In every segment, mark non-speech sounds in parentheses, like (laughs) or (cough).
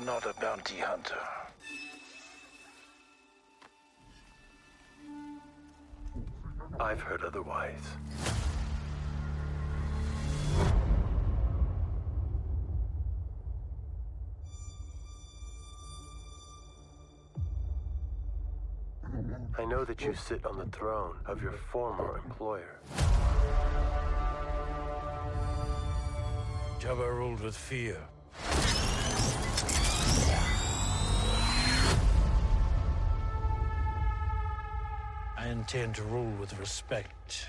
am not a bounty hunter. I've heard otherwise. I know that you sit on the throne of your former employer. Jabba ruled with fear. I intend to rule with respect.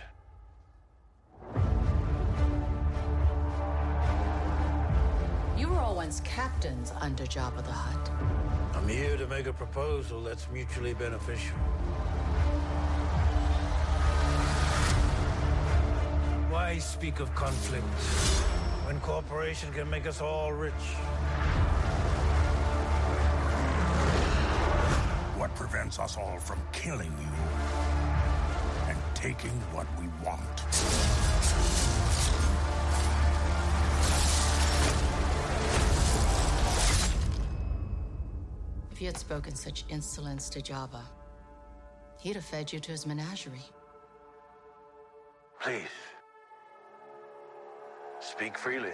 You were all once captains under Jabba the Hutt. I'm here to make a proposal that's mutually beneficial. Why speak of conflict when cooperation can make us all rich? Prevents us all from killing you and taking what we want? If you had spoken such insolence to Jabba, he'd have fed you to his menagerie. Please. Speak freely.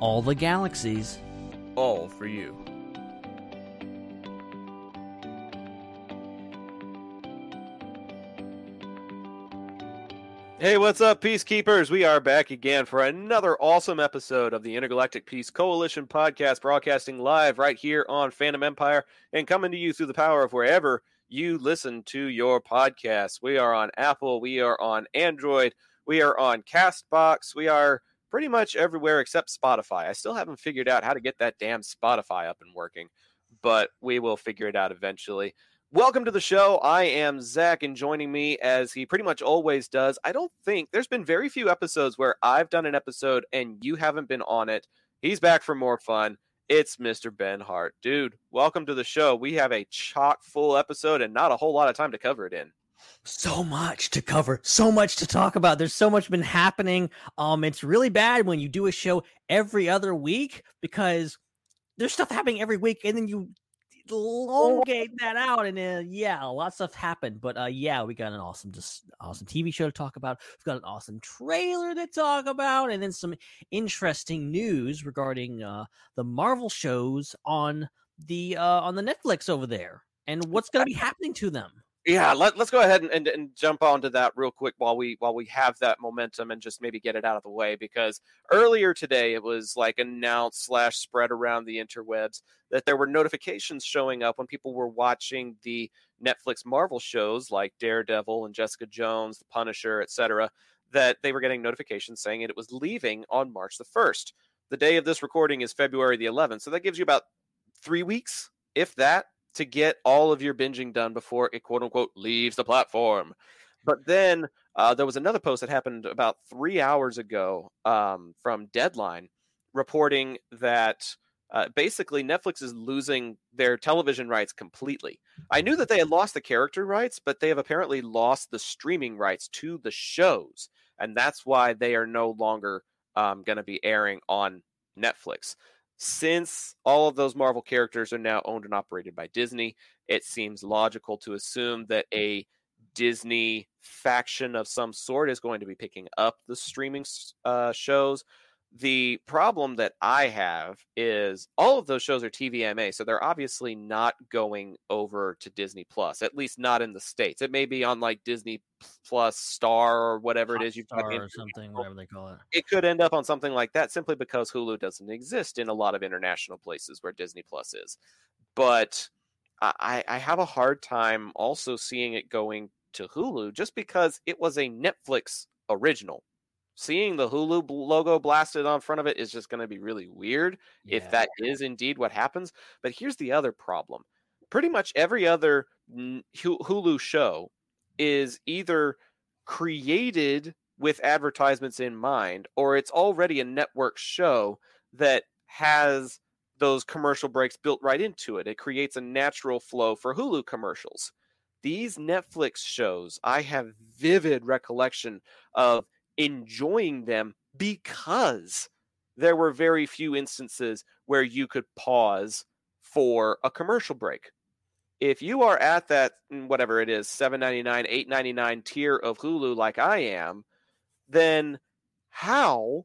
All the galaxies. All for you. Hey, what's up, Peacekeepers? We are back again for another awesome episode of the Intergalactic Peace Coalition podcast, broadcasting live right here on Phantom Empire and coming to you through the power of wherever you listen to your podcasts. We are on Apple, we are on Android, we are on Castbox, we are pretty much everywhere except Spotify. I still haven't figured out how to get that damn Spotify up and working, but we will figure it out eventually. Welcome to the show. I am Zac, and joining me, as he pretty much always does, I don't think there's been very few episodes where I've done an episode and you haven't been on it. He's back for more fun. It's Mr. Ben Hart. Dude, welcome to the show. We have a chock full episode and not a whole lot of time to cover it in. So much to cover, so much to talk about. There's so much been happening. Um, it's really bad when you do a show every other week because there's stuff happening every week, and then you elongate that out, and then yeah, a lot of stuff happened. But uh, yeah, we got an awesome, just awesome TV show to talk about. We've got an awesome trailer to talk about, and then some interesting news regarding uh the Marvel shows on the uh on the Netflix over there, and what's going to be happening to them. Yeah, let, let's go ahead and, and, and jump onto that real quick while we while we have that momentum and just maybe get it out of the way because earlier today it was like announced slash spread around the interwebs that there were notifications showing up when people were watching the Netflix Marvel shows like Daredevil and Jessica Jones, The Punisher, etc. That they were getting notifications saying it was leaving on March the first. The day of this recording is February the 11th, so that gives you about three weeks, if that, to get all of your binging done before it quote unquote leaves the platform. But then uh, there was another post that happened about three hours ago um, from Deadline reporting that uh, basically Netflix is losing their television rights completely. I knew that they had lost the character rights, but they have apparently lost the streaming rights to the shows. And that's why they are no longer um, going to be airing on Netflix since all of those Marvel characters are now owned and operated by Disney, it seems logical to assume that a Disney faction of some sort is going to be picking up the streaming uh, shows. The problem that I have is all of those shows are TVMA, so they're obviously not going over to Disney Plus, at least not in the States. It may be on like Disney Plus Star or whatever it is you've got or something, whatever they call it. it could end up on something like that simply because Hulu doesn't exist in a lot of international places where Disney Plus is. But I, I have a hard time also seeing it going to Hulu just because it was a Netflix original. Seeing the Hulu logo blasted on front of it is just going to be really weird if that is indeed what happens. But here's the other problem pretty much every other n- Hulu show is either created with advertisements in mind or it's already a network show that has those commercial breaks built right into it. It creates a natural flow for Hulu commercials. These Netflix shows, I have vivid recollection of enjoying them because there were very few instances where you could pause for a commercial break. If you are at that mm, whatever it is, 7.99, 8.99 tier of Hulu like I am, then how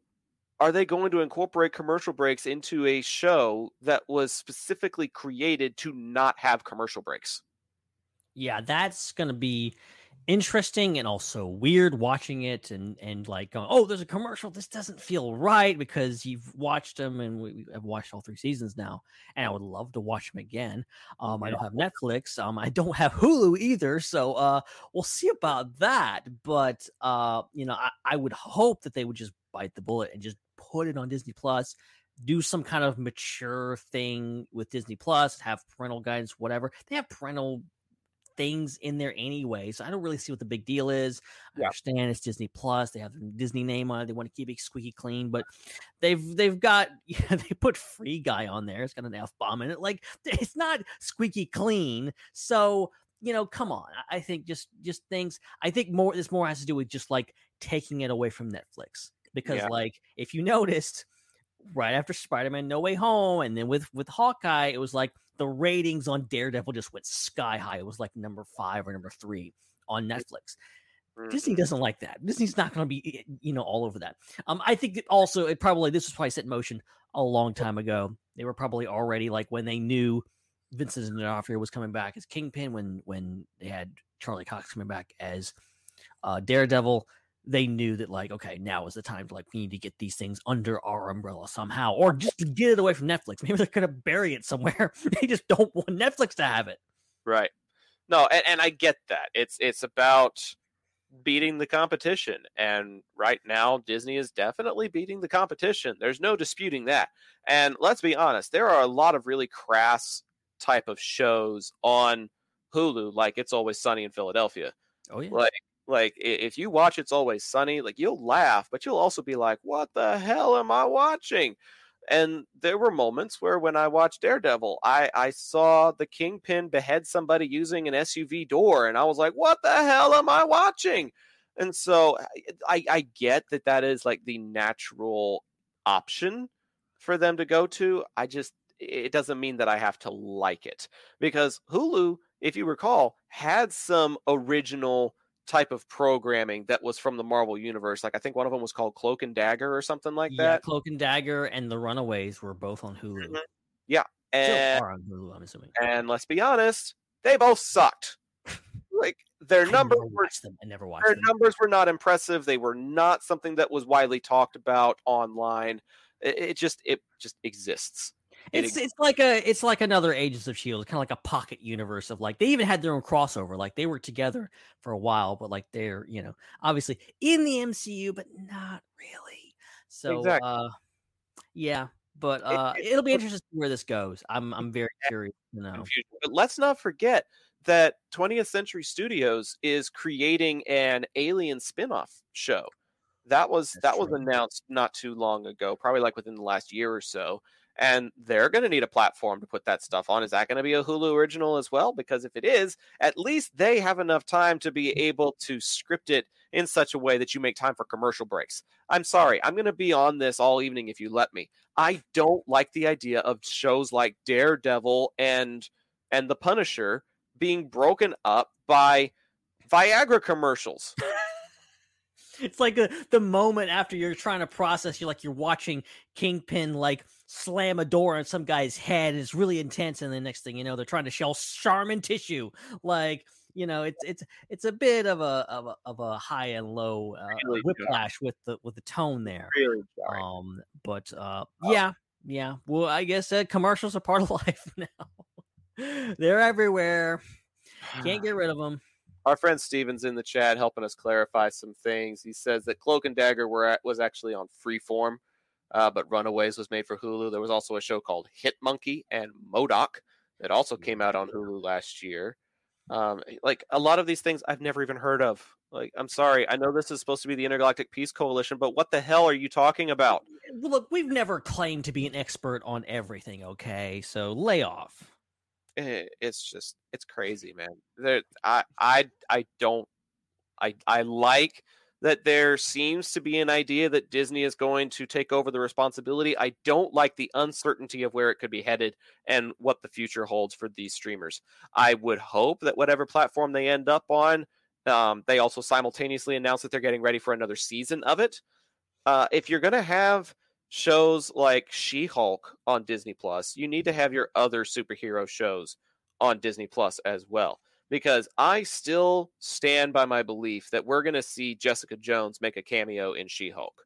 are they going to incorporate commercial breaks into a show that was specifically created to not have commercial breaks? yeah, that's gonna be interesting and also weird watching it and and like going, oh, there's a commercial. This doesn't feel right because you've watched them and we, we have watched all three seasons now, and I would love to watch them again. Um, I don't have Netflix. Um, I don't have Hulu either, so uh, we'll see about that. But uh, you know, I, I would hope that they would just bite the bullet and just put it on Disney Plus. Do some kind of mature thing with Disney Plus, have parental guidance, whatever. They have parental things in there anyway. So I don't really see what the big deal is. I Yeah. understand it's Disney Plus. They have the Disney name on it. They want to keep it squeaky clean, but they've they've got (laughs) yeah, they put Free Guy on there. It's got an F bomb in it. Like (laughs) it's not squeaky clean. So you know, come on. I think just just things. I think more this more has to do with just like taking it away from Netflix because Yeah. like if you noticed right after Spider-Man No Way Home and then with with Hawkeye it was like the ratings on Daredevil just went sky high. It was like number 5 or number 3 on Netflix. Disney Mhm. doesn't like that. Disney's not going to be, eh, you know, all over that. Um, I think that also it probably this was probably set in motion a long time ago. They were probably already like when they knew Vincent D'Onofrio was coming back as Kingpin, when when they had Charlie Cox coming back as uh, Daredevil. They knew that like, okay, now is the time to like we need to get these things under our umbrella somehow, or just to get it away from Netflix. Maybe they're going to bury it somewhere. (laughs) they just don't want Netflix to have it. Right. No, and, and I get that. It's it's about beating the competition. And right now Disney is definitely beating the competition. There's no disputing that. And let's be honest, there are a lot of really crass type of shows on Hulu, like It's Always Sunny in Philadelphia. Oh yeah, Like like if you watch It's Always Sunny, like you'll laugh, but you'll also be like, "What the hell am I watching?" And there were moments where when I watched Daredevil, I I saw the Kingpin behead somebody using an SUV door, and I was like, "What the hell am I watching?" And so I I, get that that is like the natural option for them to go to. I just it doesn't mean that I have to like it because Hulu, if you recall, had some original type of programming that was from the Marvel universe. Like I think one of them was called Cloak and Dagger or something like yeah. that. Cloak and Dagger and The Runaways were both on Hulu. Mhm. Yeah, and on Hulu, I'm assuming. and let's be honest, they both sucked. like (laughs) their I numbers were them. I never watched their them. numbers were not impressive. They were not something that was widely talked about online. It, it just it just exists. It It's it's like a it's like another Agents of Shield, kind of like a pocket universe of like they even had their own crossover. Like they were together for a while, but like they're you know obviously in the MCU, but not really. So Exactly. uh, yeah, but uh, it- will be interesting to see where this goes. I'm I'm very curious to know. But let's not forget that 20th Century Studios is creating an Alien spin-off show. That was That's that was announced not too long ago, probably like within the last year or so. And they're going to need a platform to put that stuff on. Is that going to be a Hulu original as well? Because if it is, at least they have enough time to be able to script it in such a way that you make time for commercial breaks. I'm sorry, I'm going to be on this all evening if you let me. I don't like the idea of shows like Daredevil and and The Punisher being broken up by Viagra commercials. It's like a, the moment after you're trying to process, you're like you're watching Kingpin like slam a door on some guy's head. And it's really intense, and the next thing you know, they're trying to shell Charmin tissue. Like you know, it's it's it's a bit of a of a, of a high and low uh, Really whiplash with the with the tone there. Really jarring. Um, but uh, yeah, yeah. Well, I guess uh, commercials are part of (laughs) life now. They're everywhere. Can't (sighs) get rid of them. Our friend Steven's in the chat helping us clarify some things. He says that Cloak and Dagger were at, was actually on Freeform, uh, but Runaways was made for Hulu. There was also a show called Hit Monkey and MODOK that also came out on Hulu last year. Um, like a lot of these things I've never even heard of. Like, I'm sorry, I know this is supposed to be the Intergalactic Peace Coalition, but what the hell are you talking about? Look, we've never claimed to be an expert on everything. Okay, so lay off. It's just, it's crazy, man. There, I, I, I don't, I, I like that there seems to be an idea that Disney is going to take over the responsibility. I don't like the uncertainty of where it could be headed and what the future holds for these streamers. I would hope that whatever platform they end up on, um, they also simultaneously announce that they're getting ready for another season of it. Uh, if you're going to have shows like She-Hulk on Disney Plus, you need to have your other superhero shows on Disney Plus as well because I still stand by my belief that we're going to see Jessica Jones make a cameo in She-Hulk.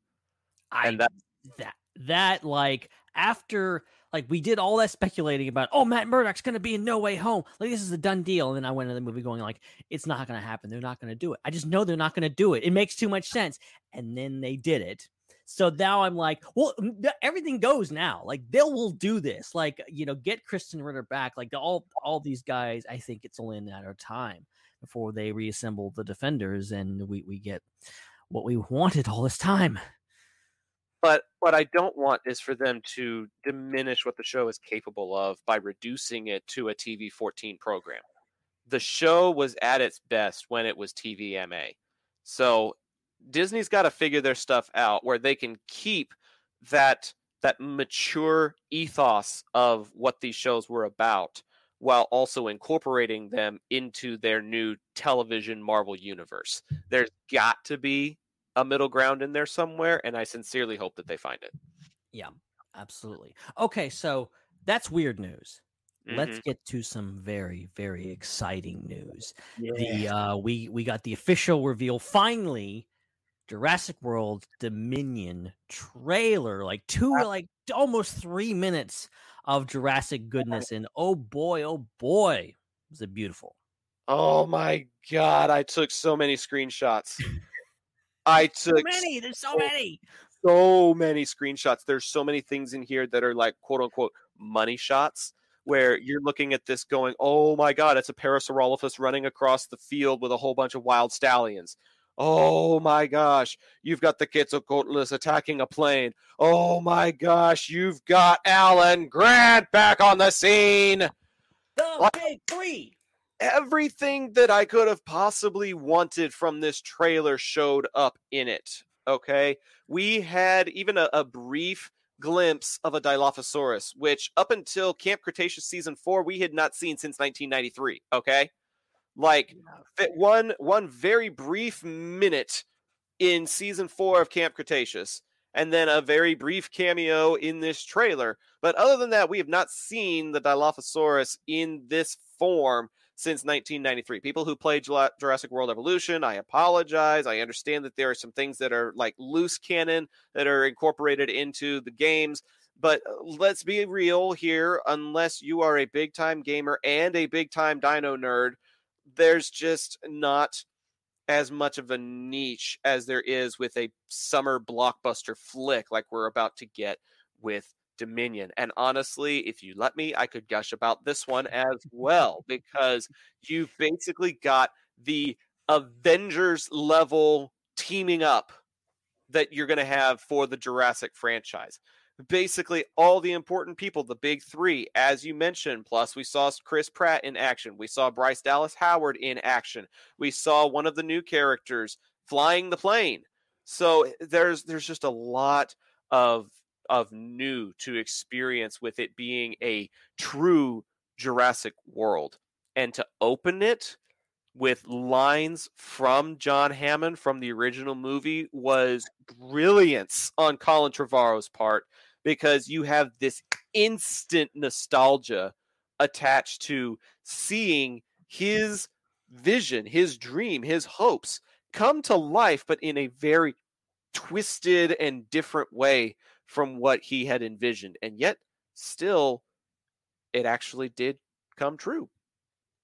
I And that- that that like after like we did all that speculating about oh Matt Murdock's gonna be in No Way Home. Like this is a done deal. And then I went to the movie going like it's not gonna happen. They're not gonna do it. I just know they're not gonna do it. It makes too much sense. And then they did it so now I'm like well everything goes now like they will do this like you know get Krysten Ritter back like all all these guys I think it's only a matter of time before they reassemble the defenders and we we get what we wanted all this time. But what I don't want is for them to diminish what the show is capable of by reducing it to a TV 14 program. The show was at its best when it was TVMA. So Disney's got to figure their stuff out where they can keep that that mature ethos of what these shows were about while also incorporating them into their new television Marvel universe. There's got to be a middle ground in there somewhere, and I sincerely hope that they find it. Yeah, absolutely. Okay, so that's weird news. Let's Mhm. get to some very, very exciting news. The uh we we got the official reveal finally. Jurassic World Dominion trailer, like two, like almost three minutes of Jurassic goodness, and oh boy, oh boy, was it beautiful! Oh my god, I took so many screenshots. I (laughs) So took many, there's so so- many. so many screenshots. There's so many things in here that are like quote unquote money shots where (laughs) you're looking at this going, oh my god, it's a Parasaurolophus running across the field with a whole bunch of wild stallions. Oh my gosh, you've got the Quetzalcoatlus attacking a plane. Oh my gosh, you've got Alan Grant back on the scene. The What? big three. everything that I could have possibly wanted from this trailer showed up in it. Okay. We had even a, a brief glimpse of a Dilophosaurus, which up until Camp Cretaceous season four, we had not seen since 1993. Okay. Like one one very brief minute in season four of Camp Cretaceous, and then a very brief cameo in this trailer. But other than that, we have not seen the Dilophosaurus in this form since 1993. People who played Jurassic World Evolution, I apologize. I understand that there are some things that are like loose canon that are incorporated into the games. But uh, let's be real here. Unless you are a big time gamer and a big time dino nerd, there's just not as much of a niche as there is with a summer blockbuster flick like we're about to get with Dominion. And honestly, if you let me, I could gush about this one as well (laughs) because you've basically got the Avengers level teaming up that you're going to have for the Jurassic franchise. Basically, all the important people, the big three, as you mentioned. Plus, we saw Chris Pratt in action. We saw Bryce Dallas Howard in action. We saw one of the new characters flying the plane. So eh, there's there's just a lot of of new to experience with it being a true Jurassic World. And to open it with lines from John Hammond from the original movie was brilliance on Colin Trevorrow's part because you have this instant nostalgia attached to seeing his vision, his dream, his hopes come to life, but in a very twisted and different way from what he had envisioned. And yet, still, it actually did come true.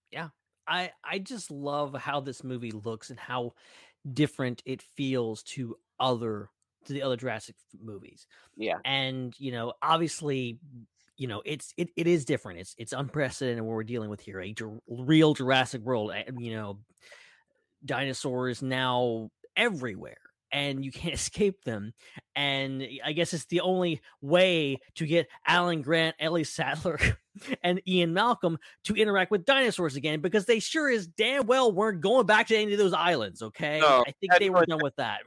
Yeah. I I just love how this movie looks and how different it feels to other to the other Jurassic movies. Yeah. And you know, obviously, you know, it's it, it is different. It's it's unprecedented what we're dealing with here. A Jur- real Jurassic World. eh, You know, dinosaurs now everywhere. And you can't (laughs) escape them. And I guess it's the only way to get Alan Grant, Ellie Sattler, (laughs) and Ian Malcolm to interact with dinosaurs again because they sure as damn well weren't going back to any of those islands. Okay, No, I think they were done with that.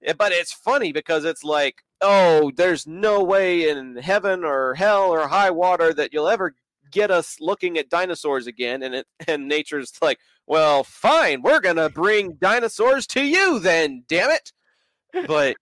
Yeah, But it's funny because it's like, oh, there's no way in heaven or hell or high water that you'll ever get us looking at dinosaurs again. And it (laughs) and nature's like, well, fine, we're gonna bring dinosaurs to you then, damn it. But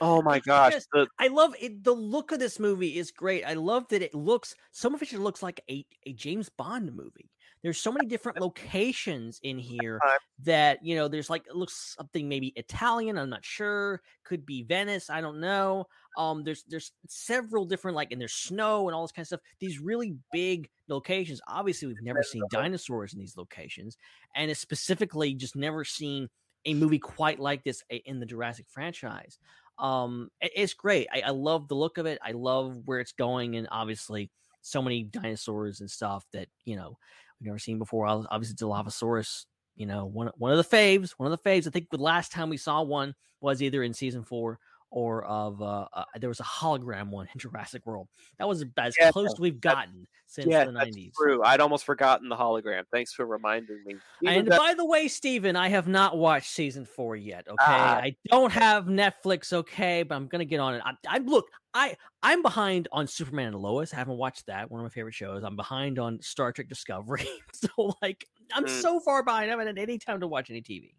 oh my (laughs) gosh, Yes. the, I love it. The look of this movie is great. I love that it looks. Some of it looks like a, a James Bond movie. There's so many different locations in here that you know. There's like it looks something maybe Italian. I'm not sure. Could be Venice. I don't know. Um, there's there's several different like and there's snow and all this kind of stuff. These really big locations. Obviously, we've never seen dinosaurs in these locations, and it's specifically just never seen a movie quite like this in the Jurassic franchise um it's great I, I love the look of it i love where it's going and obviously so many dinosaurs and stuff that you know we've never seen before. Obviously dilophosaurus you know one, one of the faves one of the faves. I think the last time we saw one was either in season four or of uh, uh there was a hologram one in (laughs) jurassic world that was as Yeah, close we've gotten since yeah, the 90s true. I'd almost forgotten the hologram. Thanks for reminding me. Even and that- by the way, Steven, I have not watched season four yet. Okay, Ah. I don't have Netflix. Okay, but I'm gonna get on it. I, I look, I I'm behind on Superman and Lois. I haven't watched that. One of my favorite shows. I'm behind on Star Trek Discovery. (laughs) so like, I'm Mm. so far behind. I haven't had any time to watch any TV.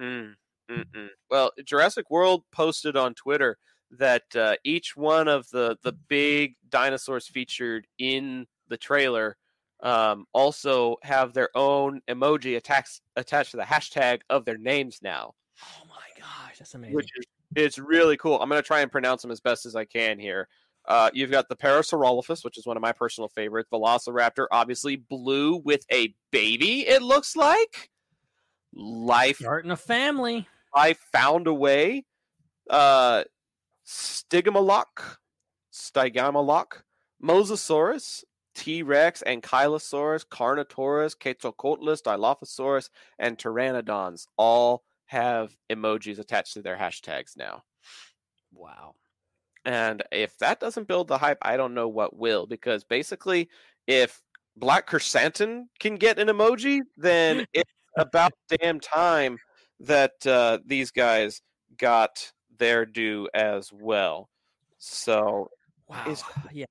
Mm, mm-mm. Well, Jurassic World posted on Twitter that uh, each one of the the big dinosaurs featured in the trailer um, also have their own emoji attached attached to the hashtag of their names now, Oh my gosh, that's amazing. which is it's really cool. I'm gonna try and pronounce them as best as I can here. Uh, you've got the Parasaurolophus, which is one of my personal favorites. Velociraptor, obviously blue with a baby. It looks like life Starting a family. I found a way. Uh, Stigmalock, Stygimoloch, Mosasaurus, T Rex, Ankylosaurus, Carnotaurus, Quetzalcoatlus, Dilophosaurus, and Pteranodons all have emojis attached to their hashtags now. Wow. And if that doesn't build the hype, I don't know what will. Because basically, if Black Chrysanthemum can get an emoji, then (laughs) it's about damn time that uh, these guys got their due as well. So Wow. (laughs) It's- yeah.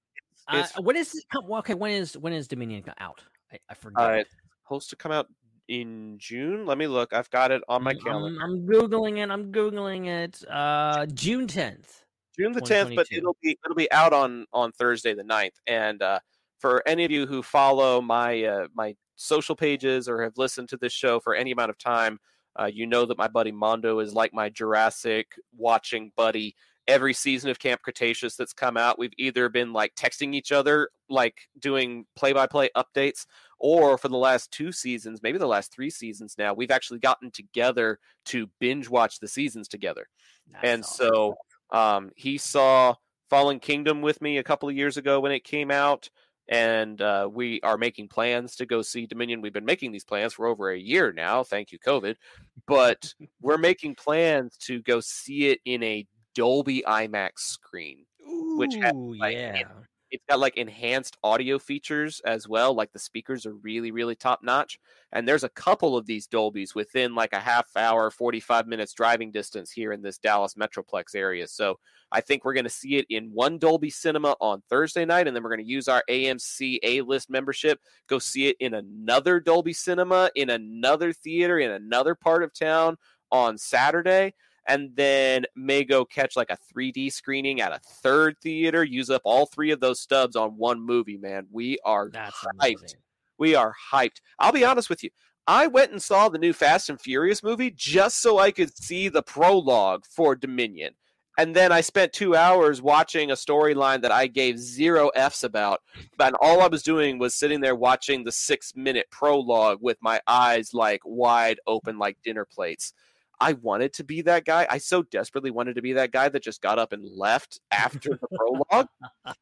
it's- uh, when is it come- well, okay? When is when is Dominion out? I, I forget. uh, it's supposed to come out in June. Let me look. I've got it on my I'm- calendar. I'm, googling it. I'm googling it. Uh, June 10th. June the tenth, but it'll be it'll be out on on Thursday the 9th. And uh, for any of you who follow my uh, my social pages or have listened to this show for any amount of time, uh, you know that my buddy Mondo is like my Jurassic watching buddy. Every season of Camp Cretaceous that's come out, we've either been like texting each other, like doing play by play updates, or for the last two seasons, maybe the last three seasons now, we've actually gotten together to binge watch the seasons together That's and awesome. so um, he saw Fallen Kingdom with me a couple of years ago when it came out, and uh, we are making plans to go see Dominion. We've been making these plans for over a year now, thank you, COVID. But (laughs) we're making plans to go see it in a Dolby IMAX screen, which has, like, yeah. It's got like enhanced audio features as well. Like the speakers are really, really top notch. And there's a couple of these Dolbys within like a half hour, 45 minutes driving distance here in this Dallas Metroplex area. So I think we're going to see it in one Dolby Cinema on Thursday night, and then we're going to use our AMC A list membership, go see it in another Dolby Cinema, in another theater, in another part of town on Saturday and then may go catch like a 3D screening at a third theater, use up all three of those stubs on one movie, man. We are That's hyped. amazing. We are hyped. I'll be honest with you. I went and saw the new Fast and Furious movie just so I could see the prologue for Dominion. And then I spent two hours watching a storyline that I gave zero F's about. And all I was doing was sitting there watching the six minute prologue with my eyes like wide open like dinner plates. I wanted to be that guy. I so desperately wanted to be that guy that just got up and left after the prologue. (laughs)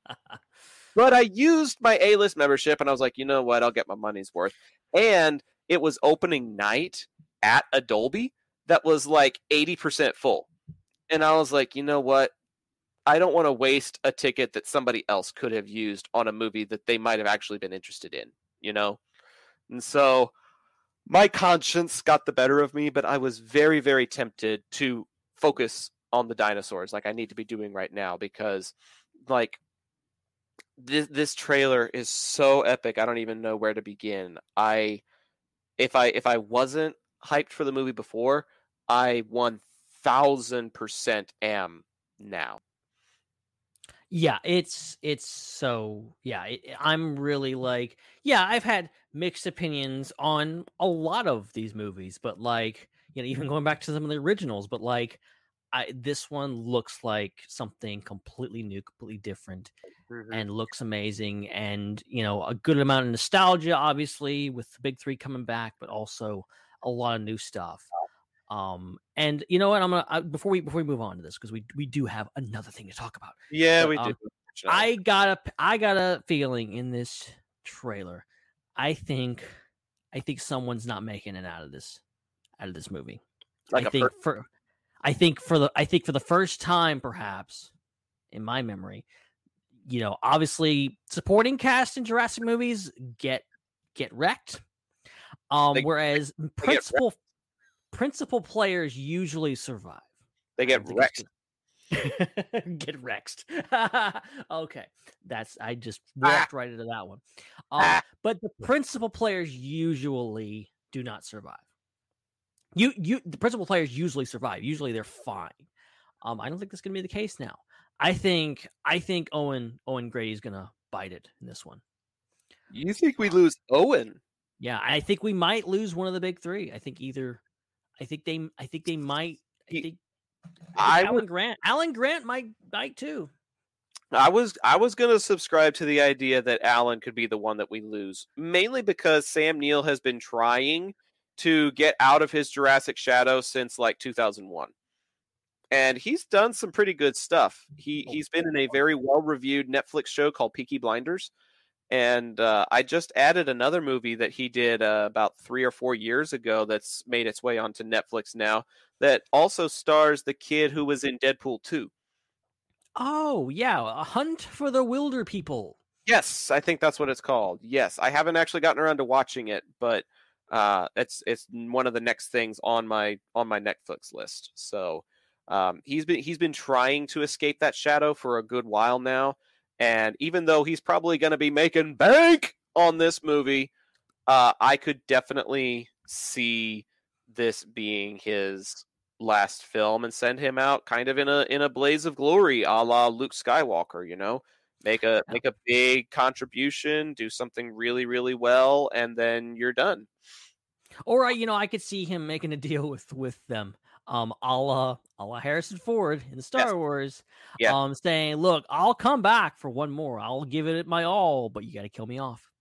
But I used my A list membership and I was like, you know what? I'll get my money's worth. And it was opening night at a Dolby that was like 80% full. And I was like, you know what? I don't want to waste a ticket that somebody else could have used on a movie that they might have actually been interested in, you know? And so my conscience got the better of me, but I was very, very tempted to focus on the dinosaurs like I need to be doing right now because like this this trailer is so epic. I don't even know where to begin. I if I if I wasn't hyped for the movie before, I one thousand percent am now. Yeah, it's it's so yeah. It, I'm really like yeah. I've had mixed opinions on a lot of these movies, but like you know, even going back to some of the originals, but like I this one looks like something completely new, completely different, mm-hmm. and looks amazing, and you know, a good amount of nostalgia, obviously, with the big three coming back, but also a lot of new stuff. Um, and you know what? I'm gonna I, before we before we move on to this because we we do have another thing to talk about. Yeah, But, we um, do. I got a I got a feeling in this trailer. I think I think someone's not making it out of this out of this movie. like I think per- for I think for the I think for the first time perhaps in my memory, you know, obviously supporting cast in Jurassic movies get get wrecked. Um They- whereas wrecked. principal principal players usually survive. they (laughs) get wrecked. get (laughs) wrecked. okay, that's I just Ah. walked right into that one. Um, Ah. but the principal players usually do not survive. You you the principal players usually survive. Usually they're fine. Um, I don't think that's gonna be the case now. I think I think Owen Owen Grady's gonna bite it in this one. You think we lose Owen? Yeah, I think we might lose one of the big three. I think either I think they I think they might I think I Alan would Grant Alan Grant might bite too. I was I was gonna subscribe to the idea that Alan could be the one that we lose, mainly because Sam Neill has been trying to get out of his Jurassic Shadow since like 2001, and he's done some pretty good stuff. He oh, he's been in a very well reviewed Netflix show called Peaky Blinders, and uh, I just added another movie that he did uh, about three or four years ago that's made its way onto Netflix now that also stars the kid who was in Deadpool 2. Oh yeah, a hunt for the Wilderpeople. Yes, I think that's what it's called. Yes, I haven't actually gotten around to watching it, but uh, it's it's one of the next things on my on my Netflix list. So um, he's been he's been trying to escape that shadow for a good while now, and even though he's probably going to be making bank on this movie, uh, I could definitely see this being his last film and send him out kind of in a in a blaze of glory, a la Luke Skywalker. You know, make a make a big contribution, do something really really well, and then you're done. Or I, you know, I could see him making a deal with with them, um, a la a la Harrison Ford in the Star Yes. Wars, Yeah. um, saying, "Look, I'll come back for one more. I'll give it my all, but you got to kill me off."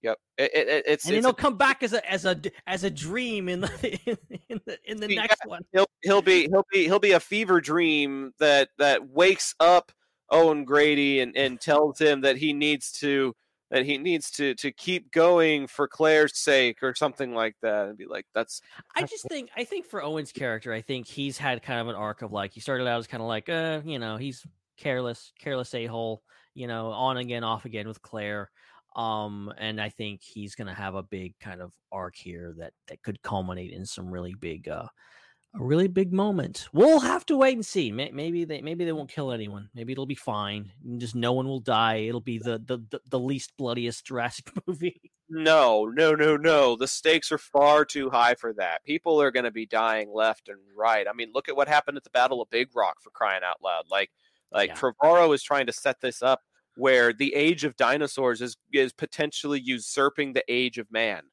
Yep, it, it, it- it's And then he'll come (laughs) back as a as a as a dream in the (laughs) in the in the Yeah. next one. he'll he'll be he'll be he'll be a fever dream that that wakes up Owen Grady and and tells him that he needs to that he needs to to keep going for Claire's sake or something like that and be like that's I just think I think for Owen's character, I think he's had kind of an arc of like he started out as kind of like uh, you know, he's careless, careless a hole. you know, on again, off again with Claire. Um, and I think he's gonna have a big kind of arc here that that could culminate in some really big uh a really big moment. We'll have to wait and see. Maybe they maybe they won't kill anyone. Maybe it'll be fine. Just no one will die. It'll be the the the, least bloodiest (laughs) Jurassic movie. No, no, no, no. The stakes are far too high for that. People are going to be dying left and right. I mean, look at what happened at the Battle of Big Rock for crying out loud. Like, like Yeah. Trevorrow is trying to set this up where the age of dinosaurs is is potentially usurping the age of man,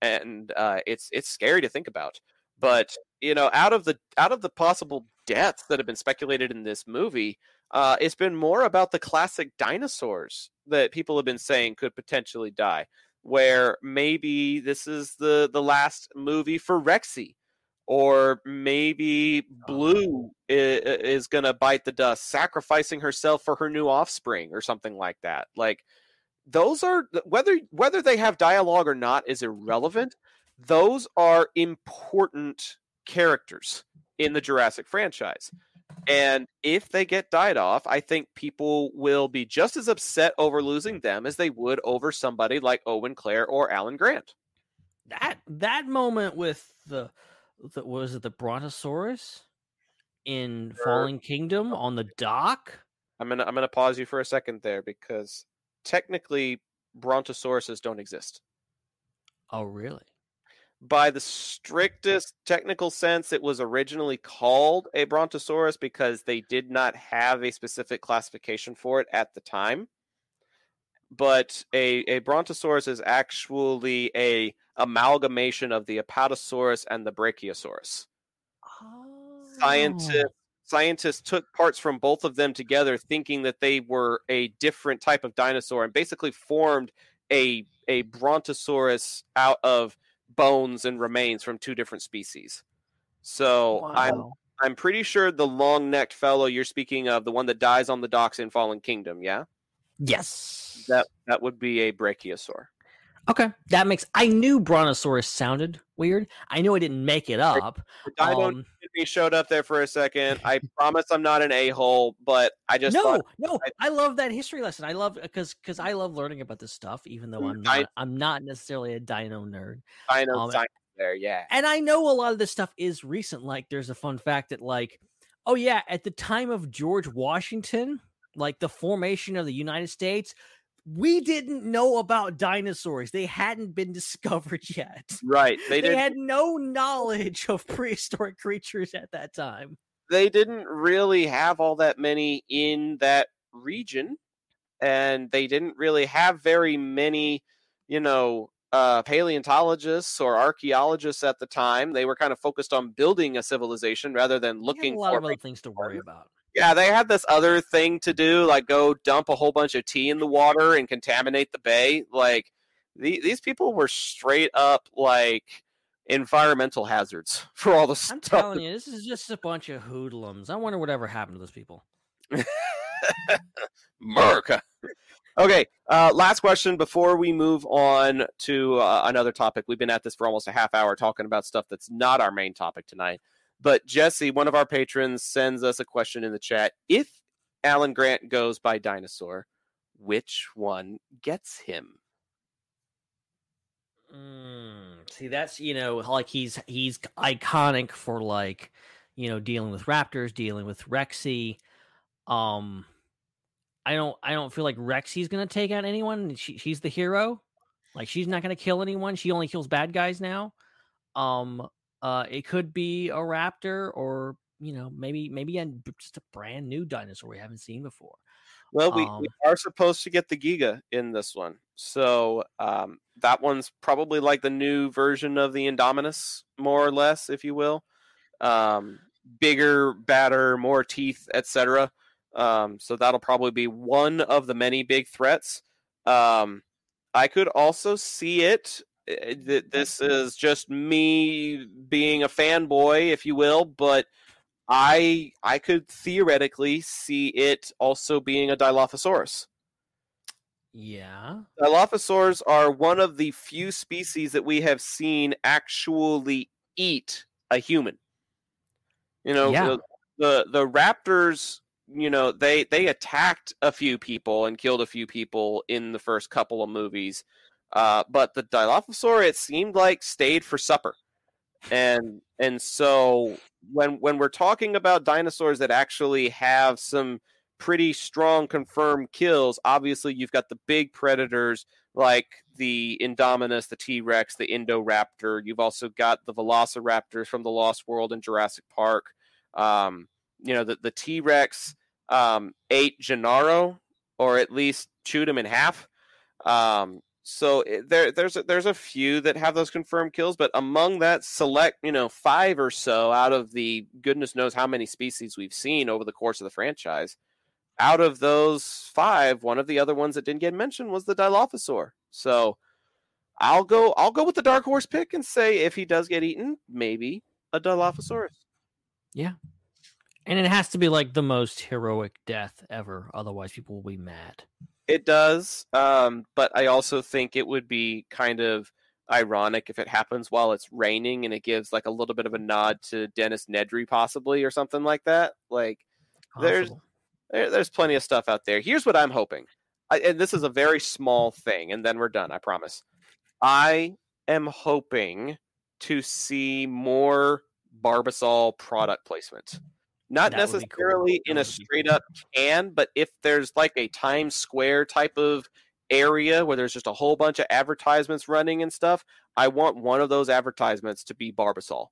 and uh, it's it's scary to think about. But you know, out of the out of the possible deaths that have been speculated in this movie, uh, it's been more about the classic dinosaurs that people have been saying could potentially die where maybe this is the the last movie for Rexy or maybe Blue is, is going to bite the dust sacrificing herself for her new offspring or something like that. Like those are whether whether they have dialogue or not is irrelevant. Those are important characters in the Jurassic franchise and if they get died off, I think people will be just as upset over losing them as they would over somebody like Owen Claire or Alan Grant. That that moment with the, the what was it the Brontosaurus in Fallen Kingdom on the dock? I'm gonna I'm gonna pause you for a second there because technically brontosauruses don't exist. Oh, really? By the strictest technical sense, it was originally called a brontosaurus because they did not have a specific classification for it at the time. But a, a brontosaurus is actually a amalgamation of the apatosaurus and the brachiosaurus. Scientists oh. scientists took parts from both of them together, thinking that they were a different type of dinosaur, and basically formed a a brontosaurus out of bones and remains from two different species. So I'm I'm pretty sure the long necked fellow you're speaking of, the one that dies on the docks in Fallen Kingdom, yeah, Yes. that that would be a brachiosaur. okay. That makes. I knew Brontosaurus sounded weird. I knew I didn't make it up. The dino Um, he showed up there for a second. I promise I'm not an a hole, but I just no, thought no, I- I love that history lesson. I love because because I love learning about this stuff, even though Mm, I'm not I'm not necessarily a dino nerd. dino um, science there, yeah. And I know a lot of this stuff is recent. Like, there's a fun fact that, like, oh yeah, at the time of George Washington, like the formation of the United States, we didn't know about dinosaurs. They hadn't been (laughs) discovered yet. Right. They They, had no knowledge of prehistoric creatures at that time. they didn't really have all that many in that region and they didn't really have very many you know uh, paleontologists or archaeologists at the time they were kind of focused on building a civilization rather than looking a lot for of other things to worry about. Yeah they had this other thing to do like go dump a whole bunch of tea in the water and contaminate the bay like the, these people were straight up like environmental hazards (laughs) for all the stuff. I'm stuff telling you, this is just a bunch of hoodlums. I wonder whatever happened to those people. (laughs) America. Okay, uh, last question before we move on to uh, another topic. We've been at this for almost a half hour talking about stuff that's not our main topic tonight. But Jesse, one of our patrons, sends us a question in the chat. If Alan Grant goes by dinosaur, which one gets him? Mm, see, that's you know, like he's he's iconic for like, you know, dealing with raptors, dealing with Rexy. Um, I don't I don't feel like Rexy's gonna take out anyone. She, she's the hero. Like she's not gonna kill anyone. She only kills bad guys now. Um, uh, it could be a raptor or you know maybe maybe a, just a brand new dinosaur we haven't seen before. Well, we, Um, we are supposed to get the Giga in this one. So um, that one's probably like the new version of the Indominus, more or less, if you will. Um, bigger, badder, more teeth, etc. Um, so that'll probably be one of the many big threats. Um, I could also see it. Uh, This is just me being a fanboy, if you will, but I I could theoretically see it also being a Dilophosaurus. Yeah. Dilophosaurs are one of the few species that we have seen actually eat a human. You know, Yeah. the, the the raptors you know they they attacked a few people and killed a few people in the first couple of movies uh, but the dilophosaur it seemed like stayed for supper. And and so when when we're talking about dinosaurs that actually have some pretty strong confirmed kills obviously you've got the big predators like the indominus the t-rex the indoraptor. You've also got the velociraptors from the lost world in jurassic park. Um, you know the, the t-rex um, ate gennaro or at least chewed him in half. Um, so it, there, there's a, there's a few that have those confirmed kills, but among that select, you know, five or so out of the goodness knows how many species we've seen over the course of the franchise, out of those five, one of the other ones that didn't get mentioned was the Dilophosaur. So I'll go I'll go with the dark horse pick and say if he does get eaten, maybe a Dilophosaurus. Yeah. And it has to be like the most heroic death ever. Otherwise, people will be mad. It does, um, but I also think it would be kind of ironic if it happens while it's raining and it gives like a little bit of a nod to Dennis Nedry, possibly, or something like that. Like, there's there, there's plenty of stuff out there. Here's what I'm hoping, I, and this is a very small thing, and then we're done. I promise. I am hoping to see more Barbasol product placement. Not That be cool. necessarily in a straight up can, but if there's like a Times Square type of area where there's just a whole bunch of advertisements running and stuff, I want one of those advertisements to be Barbasol.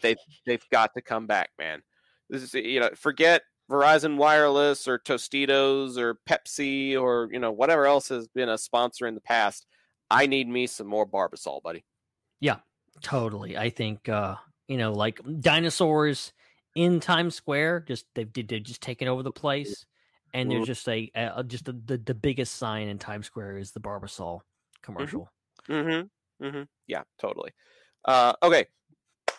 They've they've got to come back, man. This is you know, forget Verizon Wireless or Tostitos or Pepsi or you know whatever else has been a sponsor in the past. I need me some more Barbasol, buddy. Yeah, totally. I think uh, you know, like dinosaurs in Times Square, just they've did they've just taken over the place. And there's just a, a just the, the the biggest sign in Times Square is the Barbasol commercial. Mm-hmm. Mm-hmm. Yeah, totally. Uh, okay.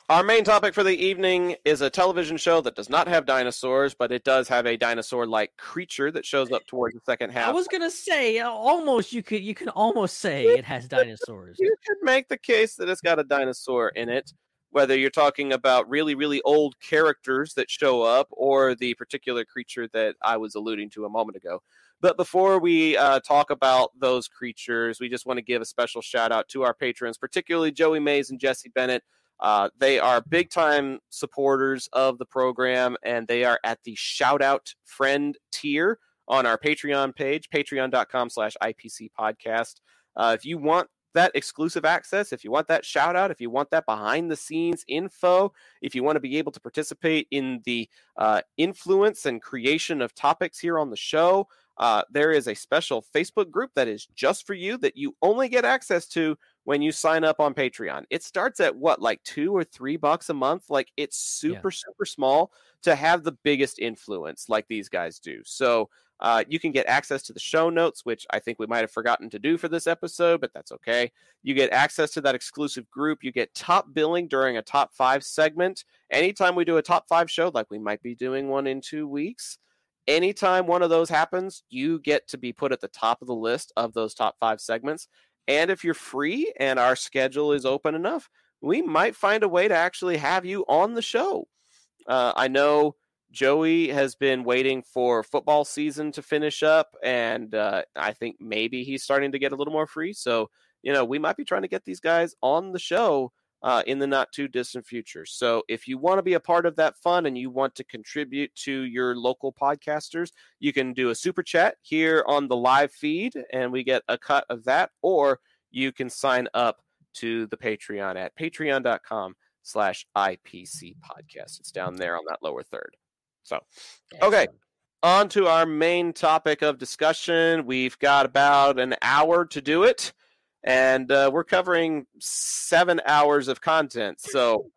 Our main topic for the evening is a television show that does not have dinosaurs, but it does have a dinosaur-like creature that shows up towards the second half. I was gonna say almost you could you can almost say it has dinosaurs. you could make the case that it's got a dinosaur in it, whether you're talking about really, really old characters that show up or the particular creature that I was alluding to a moment ago. But before we uh, talk about those creatures, we just want to give a special shout out to our patrons, particularly Joey Mays and Jesse Bennett. Uh, they are big time supporters of the program, and they are at the shout out friend tier on our Patreon page, patreon.com slash IPC podcast. Uh, if you want that exclusive access, if you want that shout out, if you want that behind the scenes info, if you want to be able to participate in the uh, influence and creation of topics here on the show, uh, there is a special Facebook group that is just for you that you only get access to when you sign up on Patreon. It starts at what, like two or three bucks a month? Like it's super, super small to have the biggest influence like these guys do. So uh, you can get access to the show notes, which I think we might have forgotten to do for this episode, but that's okay. You get access to that exclusive group. You get top billing during a top five segment. Anytime we do a top five show, like we might be doing one in two weeks, anytime one of those happens, you get to be put at the top of the list of those top five segments. And if you're free and our schedule is open enough, we might find a way to actually have you on the show. Uh, I know Joey has been waiting for football season to finish up, and uh, I think maybe he's starting to get a little more free. So, you know, we might be trying to get these guys on the show uh, in the not too distant future. So, if you want to be a part of that fun and you want to contribute to your local podcasters, you can do a super chat here on the live feed, and we get a cut of that, or you can sign up to the Patreon at patreon.com slash IPC podcast. It's down there on that lower third. So, okay, on to our main topic of discussion. We've got about an hour to do it, and uh, we're covering seven hours of content. So,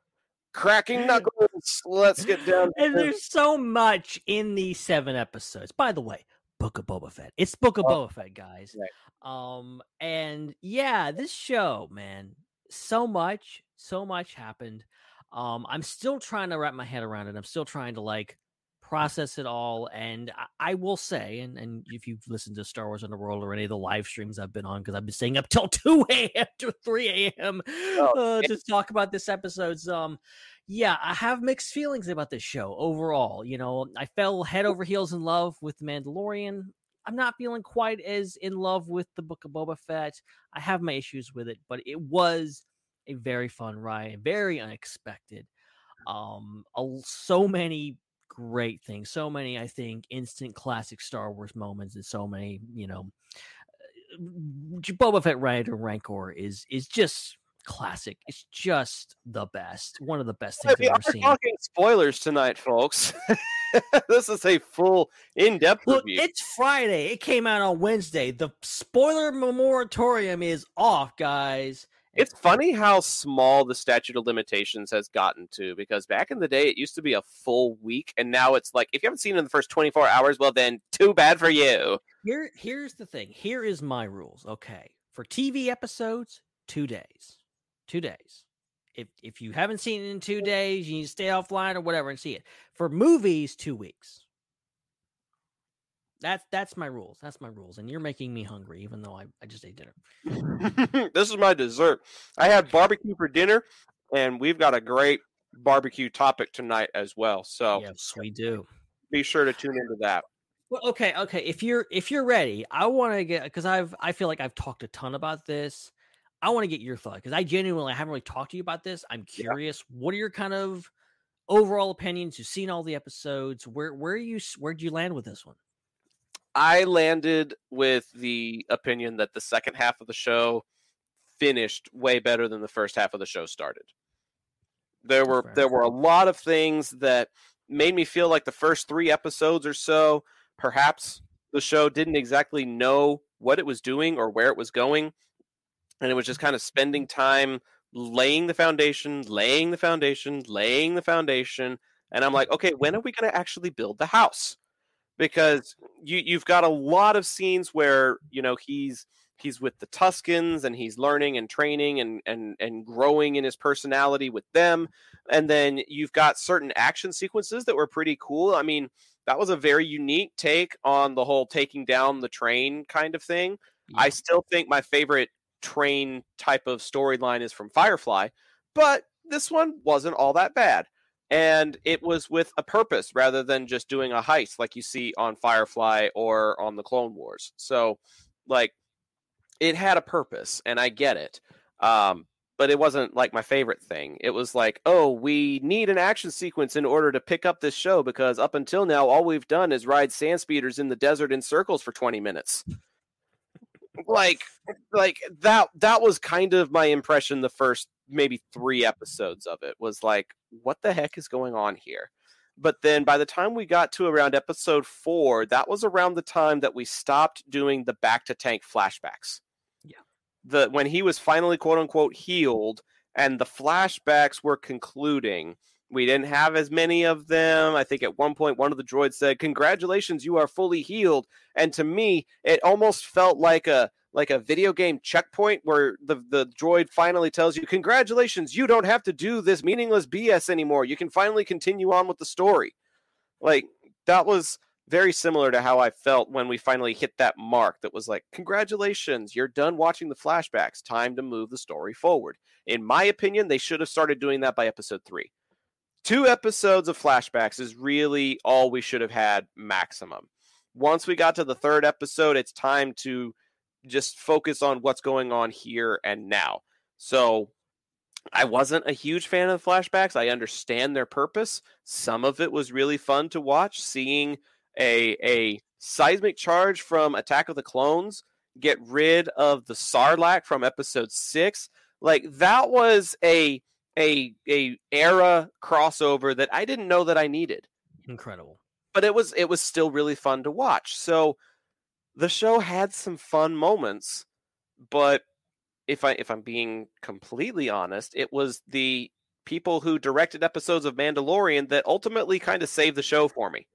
cracking (laughs) knuckles. Let's get down. to And there's so much in these seven episodes. By the way, Book of Boba Fett. It's Book of Oh, Boba Fett, guys. right. Um, and yeah, this show, man, so much, so much happened. Um, I'm still trying to wrap my head around it. I'm still trying to like process it all. And I, I will say, and, and if you've listened to Star Wars Underworld or any of the live streams I've been on, because I've been staying up till (laughs) 2 a.m. to 3 a.m. Oh, uh, to talk about this episode's um yeah, I have mixed feelings about this show overall. You know, I fell head over heels in love with The Mandalorian. I'm not feeling quite as in love with the Book of Boba Fett. I have my issues with it, but it was a very fun ride, very unexpected. Um, a- so many great things, so many I think instant classic Star Wars moments, and so many you know, uh, Boba Fett ride or Rancor is is just classic. It's just the best, one of the best things we I've ever seen. talking spoilers tonight, folks. (laughs) this is a full in-depth Look, review. it's Friday. It came out on Wednesday. The spoiler moratorium is off, guys. It's funny how small the statute of limitations has gotten to because back in the day it used to be a full week and now it's like if you haven't seen it in the first 24 hours well then too bad for you. Here, here's the thing. Here is my rules. Okay, for TV episodes, two days. Two days. If if you haven't seen it in two days, you need to stay offline or whatever and see it. For movies, two weeks. That's that's my rules. That's my rules. And you're making me hungry, even though I, I just ate dinner. (laughs) this is my dessert. I had barbecue for dinner and we've got a great barbecue topic tonight as well. So yes, we do. be sure to tune into that. Well, okay, okay. If you're if you're ready, I want to get because I've I feel like I've talked a ton about this. I want to get your thought because I genuinely haven't really talked to you about this. I'm Yeah. curious. What are your kind of overall opinions? You've seen all the episodes. Where where you where'd you land with this one? I landed with the opinion that the second half of the show finished way better than the first half of the show started. There were there were a lot of things that made me feel like the first 3 episodes or so perhaps the show didn't exactly know what it was doing or where it was going and it was just kind of spending time laying the foundation, laying the foundation, laying the foundation and I'm like, "Okay, when are we going to actually build the house?" Because you you've got a lot of scenes where you know he's he's with the Tuskens and he's learning and training and and and growing in his personality with them. And then you've got certain action sequences that were pretty cool. I mean that was a very unique take on the whole taking down the train kind of thing. I still think my favorite train type of storyline is from firefly but this one wasn't all that bad and it was with a purpose rather than just doing a heist like you see on Firefly or on the Clone Wars. So, like, it had a purpose, and I get it. Um, but it wasn't like my favorite thing. It was like, oh, we need an action sequence in order to pick up this show because up until now, all we've done is ride sand speeders in the desert in circles for 20 minutes. like, like that, that was kind of my impression the first maybe three episodes of it was like, what the heck is going on here? But then by the time we got to around episode four, that was around the time that we stopped doing the bacta tank flashbacks. Yeah. The when he was finally quote unquote healed and the flashbacks were concluding. We didn't have as many of them. I think at one point one of the droids said, "Congratulations, you are fully healed." And to me, it almost felt like a like a video game checkpoint where the the droid finally tells you, "Congratulations, you don't have to do this meaningless BS anymore. You can finally continue on with the story." Like that was very similar to how I felt when we finally hit that mark that was like, "Congratulations, you're done watching the flashbacks. Time to move the story forward." In my opinion, they should have started doing that by episode 3. Two episodes of flashbacks is really all we should have had maximum. Once we got to the third episode, it's time to just focus on what's going on here and now. So I wasn't a huge fan of the flashbacks. I understand their purpose. Some of it was really fun to watch, seeing a a seismic charge from Attack of the Clones get rid of the Sarlacc from episode 6. Like that was a a a era crossover that I didn't know that I needed Incredible. but it was it was still really fun to watch. So the show had some fun moments, but if I if I'm being completely honest, it was the people who directed episodes of Mandalorian that ultimately kind of saved the show for me.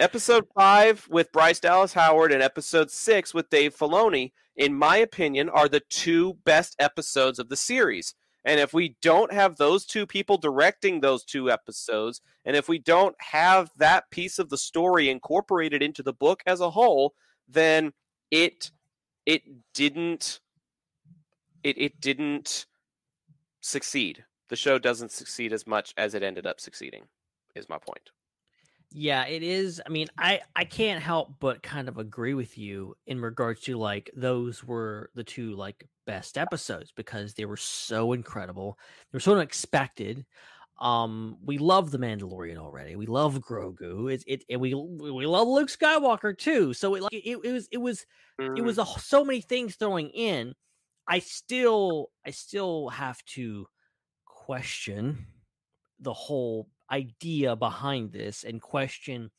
Episode 5 with Bryce Dallas Howard and episode 6 with Dave Filoni, in my opinion, are the two best episodes of the series. And if we don't have those two people directing those two episodes, and if we don't have that piece of the story incorporated into the book as a whole, then it it didn't it it didn't succeed. the show doesn't succeed as much as it ended up succeeding. Is my point. Yeah, it is. I mean, I I can't help but kind of agree with you in regards to like those were the two like best episodes because they were so incredible. They were so unexpected. Um, we love the Mandalorian already. We love Grogu. It's it, and we we love Luke Skywalker too. So it like it, it was it was it was a, so many things throwing in. I still I still have to question the whole idea behind this and question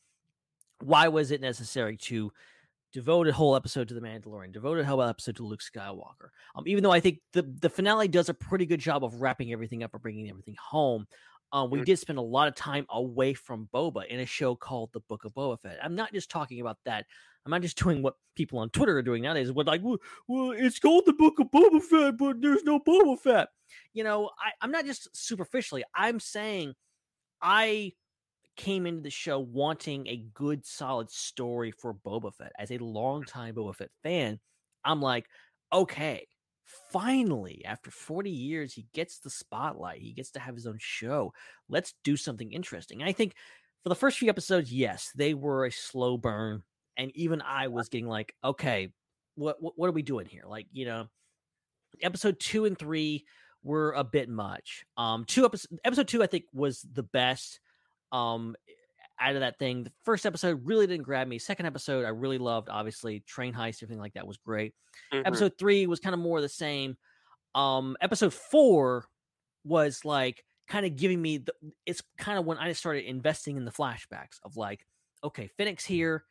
why was it necessary to devote a whole episode to the Mandalorian, devote a whole episode to Luke Skywalker. Um, even though I think the the finale does a pretty good job of wrapping everything up and bringing everything home. Um, we did spend a lot of time away from Boba in a show called The Book of Boba Fett. I'm not just talking about that. I'm not just doing what people on Twitter are doing nowadays. What like, well, well, it's called The Book of Boba Fett, but there's no Boba Fett. You know, I, I'm not just superficially. I'm saying I came into the show wanting a good, solid story for Boba Fett. As a longtime Boba Fett fan, I'm like, okay, finally, after 40 years, he gets the spotlight. He gets to have his own show. Let's do something interesting. And I think for the first few episodes, yes, they were a slow burn. And even I was getting like, okay, what what, what are we doing here? Like, you know, episode two and three were a bit much. Um, two episode episode two, I think, was the best. Um, out of that thing, the first episode really didn't grab me. Second episode, I really loved. Obviously, train heist, everything like that was great. Mhm. Episode three was kind of more the same. Um, episode four was like kind of giving me the. It's kind of when I started investing in the flashbacks of like, okay, Fennec here,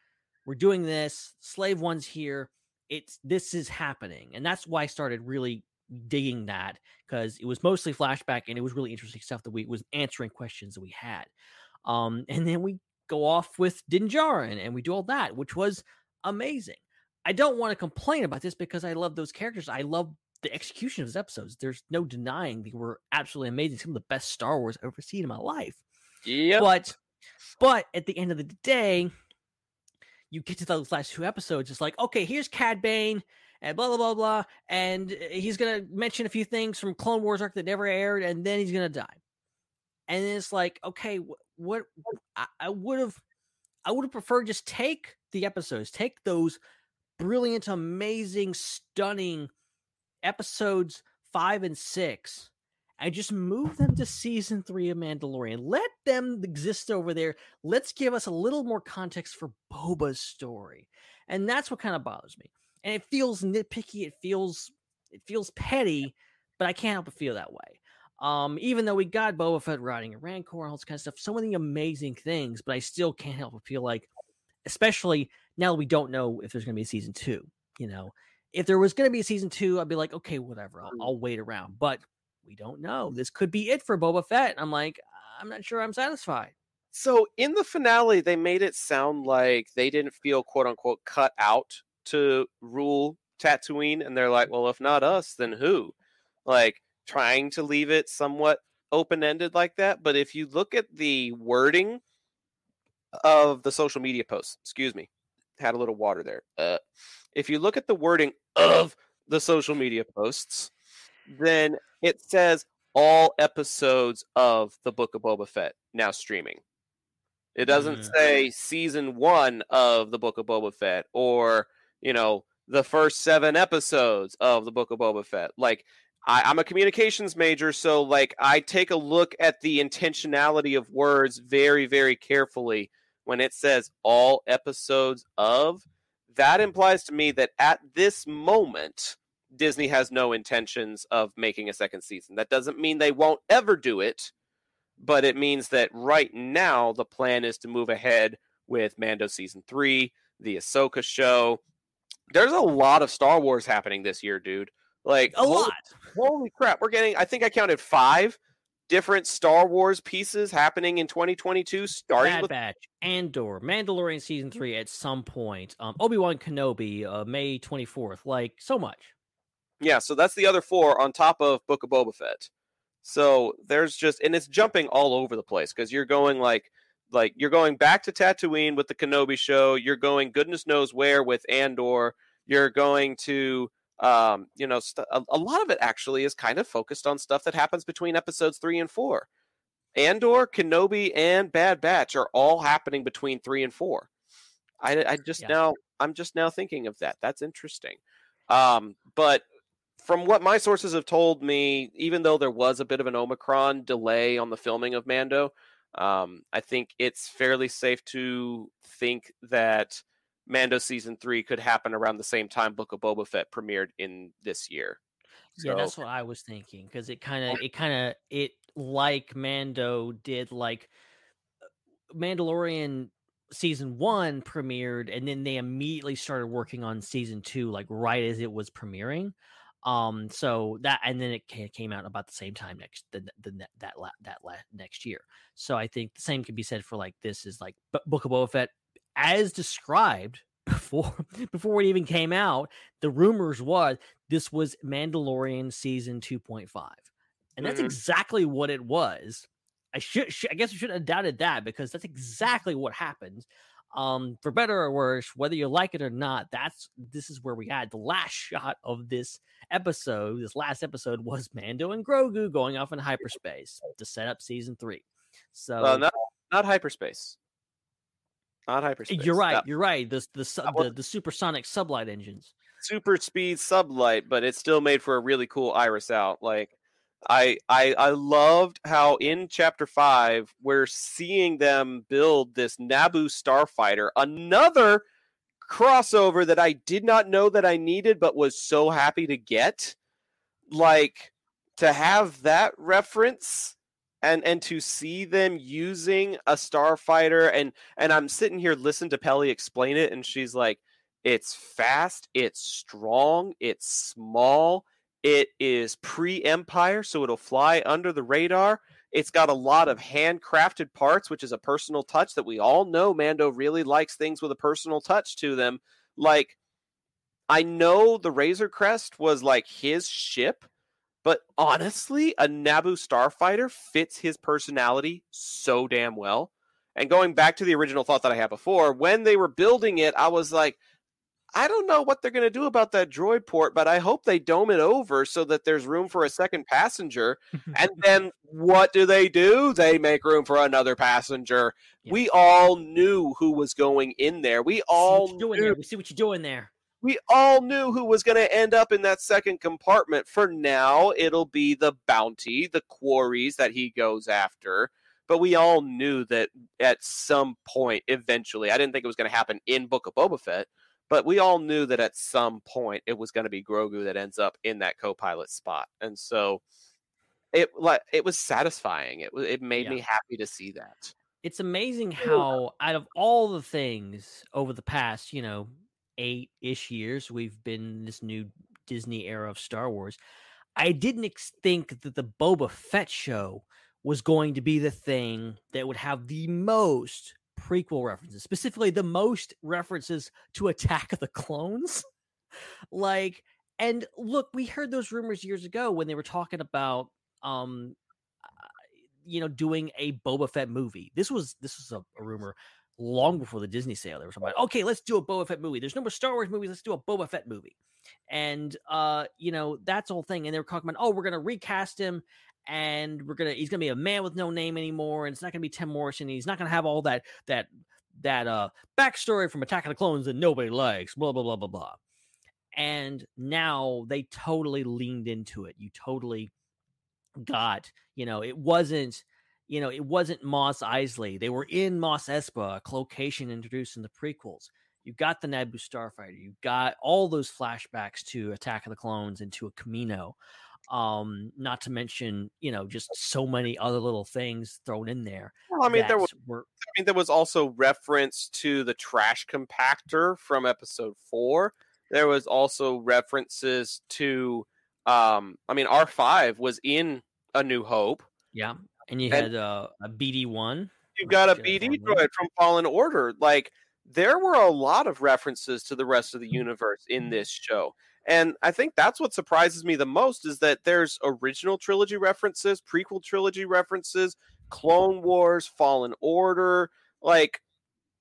we're doing this. Slave One's here. It's this is happening, and that's why I started really digging that because it was mostly flashback and it was really interesting stuff that we was answering questions that we had. Um, and then we go off with Din Djarin and we do all that, which was amazing. I don't want to complain about this because I love those characters. I love the execution of those episodes. There's no denying they were absolutely amazing. Some of the best Star Wars I've ever seen in my life. Yep. But but at the end of the day, you get to those last two episodes, it's like, okay, here's Cad Bane and blah blah blah blah, and uh, he's gonna mention a few things from Clone Wars arc that never aired, and then he's gonna die. And it's like, okay, wh- what I, I would have, I would have preferred just take the episodes, take those brilliant, amazing, stunning episodes five and six, and just move them to season three of Mandalorian. Let them exist over there. Let's give us a little more context for Boba's story, and that's what kind of bothers me. And it feels nitpicky. It feels it feels petty, but I can't help but feel that way. Um, even though we got Boba Fett riding a Rancor and all this kind of stuff, so many amazing things, but I still can't help but feel like, especially now we don't know if there's going to be a season two. You know, if there was going to be a season two, I'd be like, okay, whatever, I'll, I'll wait around. But we don't know. This could be it for Boba Fett. I'm like, I'm not sure I'm satisfied. So in the finale, they made it sound like they didn't feel quote unquote cut out to rule Tatooine, and they're like, well, if not us, then who? Like trying to leave it somewhat open ended like that. But if you look at the wording of the social media posts, excuse me, had a little water there. Uh, if you look at the wording of the social media posts, then it says all episodes of the Book of Boba Fett now streaming. It doesn't Mm. say season one of the Book of Boba Fett or, you know, the first seven episodes of the Book of Boba Fett. Like, I, I'm a communications major, so like I take a look at the intentionality of words very, very carefully. When it says all episodes of, that implies to me that at this moment, Disney has no intentions of making a second season. That doesn't mean they won't ever do it, but it means that right now the plan is to move ahead with Mando season three, the Ahsoka show. There's a lot of Star Wars happening this year, dude. Like A holy- lot. Holy crap, we're getting I think I counted five different Star Wars pieces happening in 2022, starting Bad with Batch, Andor, Mandalorian season three at some point. Um, Obi Wan Kenobi, uh, May twenty fourth. Like so much. Yeah, so that's the other four on top of Book of Boba Fett. So there's just and it's jumping all over the place because you're going like like you're going back to Tatooine with the Kenobi show, you're going goodness knows where with Andor, you're going to Um, you know, st- a, a lot of it actually is kind of focused on stuff that happens between episodes three and four. Andor, Kenobi, and Bad Batch are all happening between three and four. I, I just Yeah. now I'm just now thinking of that. That's interesting. Um, but from what my sources have told me, even though there was a bit of an Omicron delay on the filming of Mando, um, I think it's fairly safe to think that Mando season three could happen around the same time Book of Boba Fett premiered in this year. Yeah, that's what I was thinking because it kind of it kind of it like Mando did like uh, Mandalorian season 1 premiered and then they immediately started working on season 2 like right as it was premiering. Um so that and then it came out about the same time next the, the, that la- that la- next year. So I think the same can be said for like this is like Book of Boba Fett as described (laughs) before before it even came out. The rumors was this was Mandalorian season 2.5. And that's Mhm. exactly what it was. I should, should I guess I shouldn't have doubted that because that's exactly what happened. Um, for better or worse, whether you like it or not, that's this is where we had the last shot of this episode. This last episode was Mando and Grogu going off in (laughs) hyperspace to set up season three. So Well, not not hyperspace. Not hyperspace. you're right. That You're right. The the, su- that was- the the supersonic sublight engines. super speed sublight, but it still made for a really cool iris out. Like I I I loved how in chapter five we're seeing them build this Naboo starfighter, another crossover that I did not know that I needed, but was so happy to get. Like to have that reference and and to see them using a starfighter and and I'm sitting here listening to Peli explain it and she's like it's fast, it's strong, it's small, it is pre-empire so it'll fly under the radar. It's got a lot of handcrafted parts which is a personal touch that we all know Mando really likes things with a personal touch to them. Like I know the Razor Crest was like his ship, but honestly, a Naboo starfighter fits his personality so damn well. And going back to the original thought that I had before, when they were building it, I was like, I don't know what they're going to do about that droid port, but I hope they dome it over so that there's room for a second passenger. (laughs) and then what do they do? They make room for another passenger. Yeah. We all knew who was going in there. We all doing knew there. We see what you're doing there. We all knew who was going to end up in that second compartment. For now, it'll be the bounty, the quarries that he goes after. But we all knew that at some point, eventually, I didn't think it was going to happen in Book of Boba Fett, but we all knew that at some point it was going to be Grogu that ends up in that co-pilot spot. And so it like it was satisfying. It it made Yeah. me happy to see that. it's amazing how out of all the things over the past you know eight ish years we've been this new disney era of star wars i didn't ex- think that the boba fett show was going to be the thing that would have the most prequel references specifically the most references to attack of the clones (laughs) like and look we heard those rumors years ago when they were talking about um you know, doing a Boba Fett movie. This was this was a, a rumor long before the Disney sale. They were about, okay, let's do a Boba Fett movie. There's no more Star Wars movies. Let's do a Boba Fett movie. And uh, you know, that's the whole thing. And they were talking about, oh, we're gonna recast him and we're gonna he's gonna be a man with no name anymore, and it's not gonna be Tem Morrison. He's not gonna have all that that that uh backstory from Attack of the Clones that nobody likes, blah blah blah blah blah. And now they totally leaned into it. You totally got, you know, it wasn't, you know, it wasn't Mos Eisley. They were in Mos Espa, a clocation introduced in the prequels. You got the Naboo Starfighter. You got all those flashbacks to Attack of the Clones and to a Kamino. Um, not to mention, you know, just so many other little things thrown in there. Well, I mean, there was were I mean, there was also reference to the trash compactor from episode four. There was also references to, um, I mean, R five was in A New Hope. yeah. And you And- had uh, a BD one. You've got a BD droid from Fallen Order. Like, there were a lot of references to the rest of the universe in this show. And I think that's what surprises me the most is that there's original trilogy references, prequel trilogy references, Clone Wars, Fallen Order, like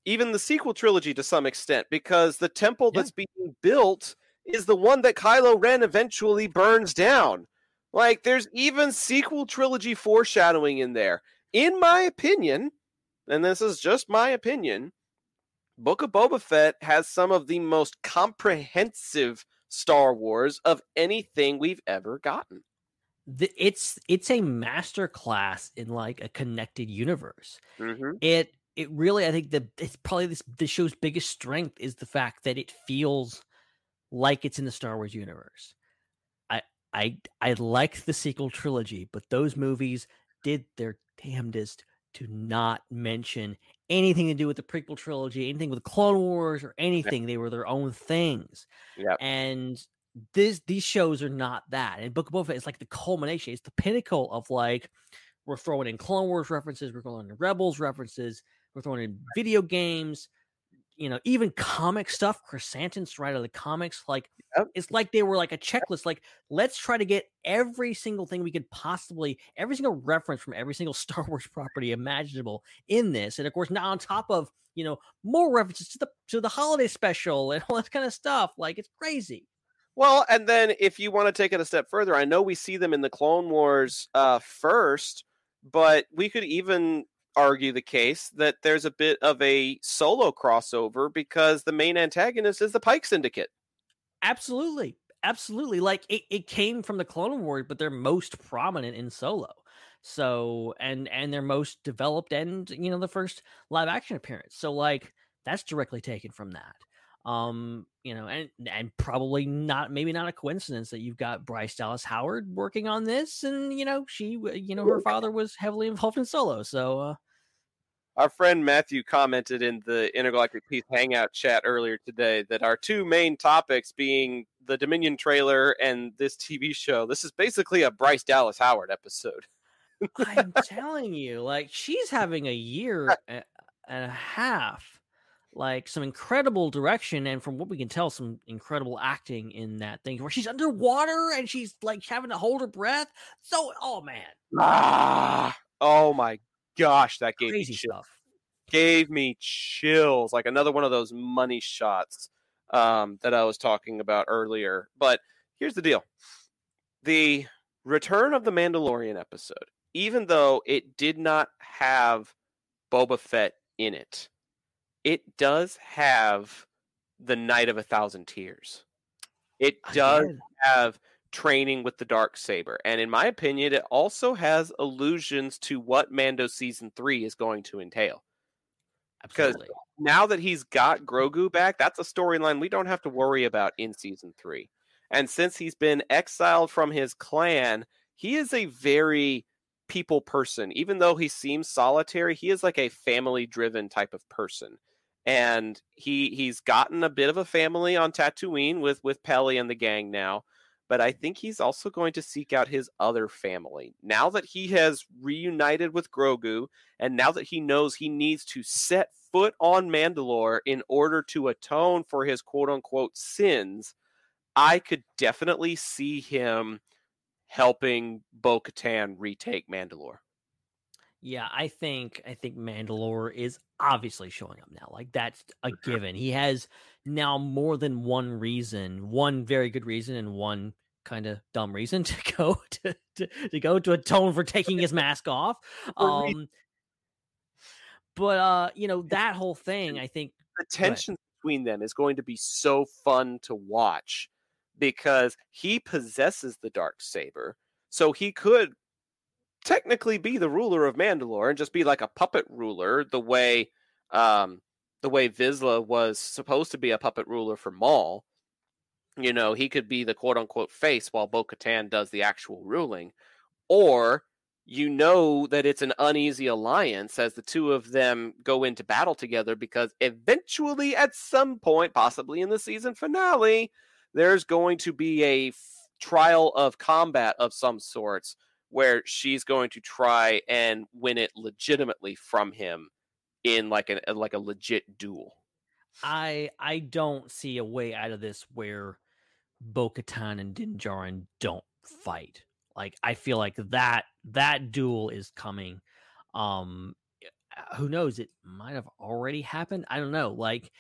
even the sequel trilogy to some extent, because the temple Yeah. that's being built is the one that Kylo Ren eventually burns down. Like, there's even sequel trilogy foreshadowing in there. In my opinion, and this is just my opinion, Book of Boba Fett has some of the most comprehensive Star Wars of anything we've ever gotten. The, it's it's a master class in like a connected universe. Mm-hmm. It it really I think the it's probably this the show's biggest strength is the fact that it feels like it's in the Star Wars universe. I I I like the sequel trilogy, but those movies did their damnedest to not mention anything to do with the prequel trilogy, anything with Clone Wars or anything. They were their own things. Yeah. And this these shows are not that. And Book of Boba Fett is like the culmination. It's the pinnacle of like we're throwing in Clone Wars references, we're throwing in Rebels references, we're throwing in video games, you know, even comic stuff. Krrsantan's right out of the comics. Like Yep. it's like they were like a checklist. Like let's try to get every single thing we could possibly, every single reference from every single (laughs) Star Wars property imaginable in this. And of course, now on top of you know more references to the to the holiday special (laughs) and all that kind of stuff. Like it's crazy. Well, and then if you want to take it a step further, I know we see them in the Clone Wars uh, first, but we could even argue the case that there's a bit of a solo crossover because the main antagonist is the Pike Syndicate. Absolutely. Absolutely. Like it, it came from the Clone Wars, but they're most prominent in solo. So and and they're most developed and you know the first live action appearance. So like that's directly taken from that. Um, you know, and and probably not maybe not a coincidence that you've got Bryce Dallas Howard working on this, and you know she, you know, her father was heavily involved in Solo, so uh, Our friend Matthew commented in the Intergalactic Peace Hangout chat earlier today that our two main topics being the Dominion trailer and this TV show, this is basically a Bryce Dallas Howard episode. (laughs) I'm telling you, like she's having a year and a half, like some incredible direction, and from what we can tell, some incredible acting in that thing where she's underwater and she's like having to hold her breath. So, oh man, Ah, oh my gosh, that gave crazy me chills. stuff. gave me chills like another one of those money shots um, that i was talking about earlier but here's the deal the return of the mandalorian episode even though it did not have boba fett in it it does have the night of a thousand tears it does have training with the dark saber and in my opinion it also has allusions to what mando season 3 is going to entail absolutely. now that he's got Grogu back, that's a storyline we don't have to worry about in season three. And since he's been exiled from his clan, he is a very people person. Even though he seems solitary, he is like a family driven type of person. And he he's gotten a bit of a family on Tatooine with with Peli and the gang now. But I think he's also going to seek out his other family. Now that he has reunited with Grogu, and now that he knows he needs to set foot on Mandalore in order to atone for his quote unquote sins, I could definitely see him helping Bo Katan retake Mandalore. Yeah, I think I think Mandalore is obviously showing up now. Like that's a mm-hmm. given. He has now more than one reason, one very good reason and one kind of dumb reason (laughs) to go to, to to go to atone for taking his mask off. (laughs) Um but uh, you know, that whole thing, I think The tension between them is going to be so fun to watch because he possesses the dark saber. So he could technically be the ruler of Mandalore and just be like a puppet ruler the way um the way Vizsla was supposed to be a puppet ruler for Maul. You know, he could be the quote unquote face while Bo Katan does the actual ruling. Or you know that it's an uneasy alliance as the two of them go into battle together because eventually, at some point, possibly in the season finale, there's going to be a f- trial of combat of some sorts where she's going to try and win it legitimately from him in like a like a legit duel. I I don't see a way out of this where Bo and Din Djarin don't fight. Like I feel like that that duel is coming. Um uh, who knows it might have already happened. I don't know. Like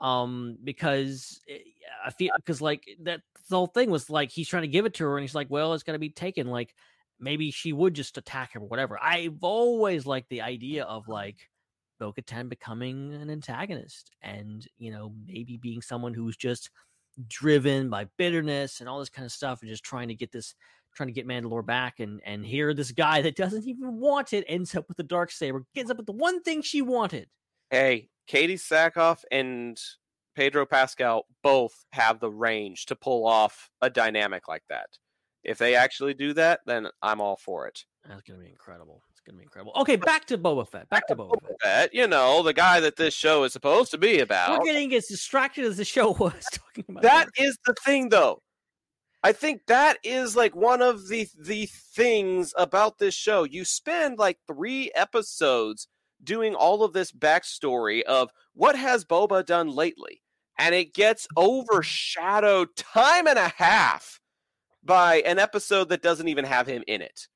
um because eh, I feel because like that the whole thing was like he's trying to give it to her, and he's like, well, it's gonna be taken. Like maybe she would just attack him or whatever. I've always liked the idea of like Bo Katan becoming an antagonist, and you know maybe being someone who's just driven by bitterness and all this kind of stuff, and just trying to get this trying to get Mandalore back and and here this guy that doesn't even want it ends up with the dark saber, gets up with the one thing she wanted. Hey, Katee Sackhoff and Pedro Pascal both have the range to pull off a dynamic like that. If they actually do that, then I'm all for it. That's gonna be incredible. Gonna be incredible. Okay, back to Boba Fett. Back to Boba Fett. Fett, you know, the guy that this show is supposed to be about. We're getting as distracted as the show (laughs) was talking about That Boba is the thing, though. I think that is like one of the the things about this show. You spend like three episodes doing all of this backstory of what has Boba done lately, and it gets overshadowed time and a half by an episode that doesn't even have him in it.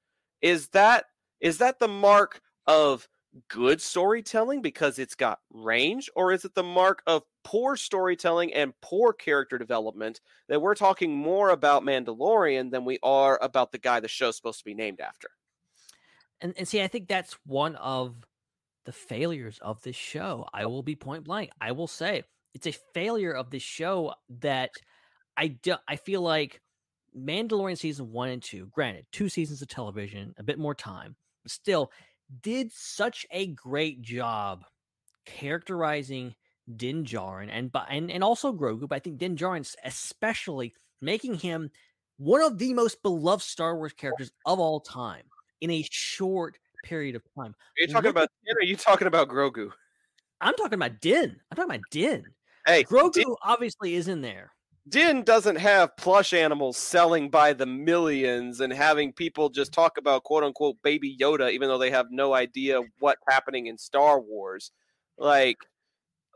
Is that is that the mark of good storytelling because it's got range, or is it the mark of poor storytelling and poor character development that we're talking more about Mandalorian than we are about the guy the show's supposed to be named after? And and see, I think that's one of the failures of this show. I will be point blank. I will say it's a failure of this show that I do, I feel like Mandalorian season one and two, granted, two seasons of television, a bit more time, still did such a great job characterizing Din Djarin and and and also Grogu, but I think Din Djarin especially making him one of the most beloved Star Wars characters of all time in a short period of time. Are you talking Look about Din are you talking about Grogu? I'm talking about Din. I'm talking about Din. Hey, Grogu Din, obviously is in there. Din doesn't have plush animals selling by the millions and having people just talk about quote unquote baby Yoda, even though they have no idea what's happening in Star Wars. Like,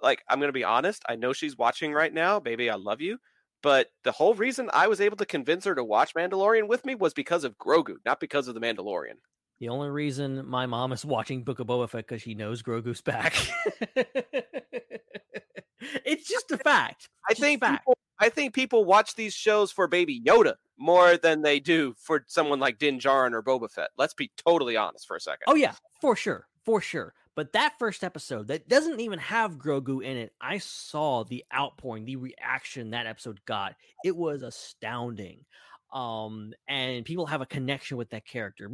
like I'm gonna be honest. I know she's watching right now, baby. I love you. But the whole reason I was able to convince her to watch Mandalorian with me was because of Grogu, not because of the Mandalorian. The only reason my mom is watching Book of Boba Fett because she knows Grogu's back. (laughs) it's just a fact. I think fact. people, I think people watch these shows for Baby Yoda more than they do for someone like Din Djarin or Boba Fett. Let's be totally honest for a second. Oh yeah, for sure, for sure. But that first episode that doesn't even have Grogu in it, I saw the outpouring, the reaction that episode got. It was astounding. Um, and people have a connection with that character.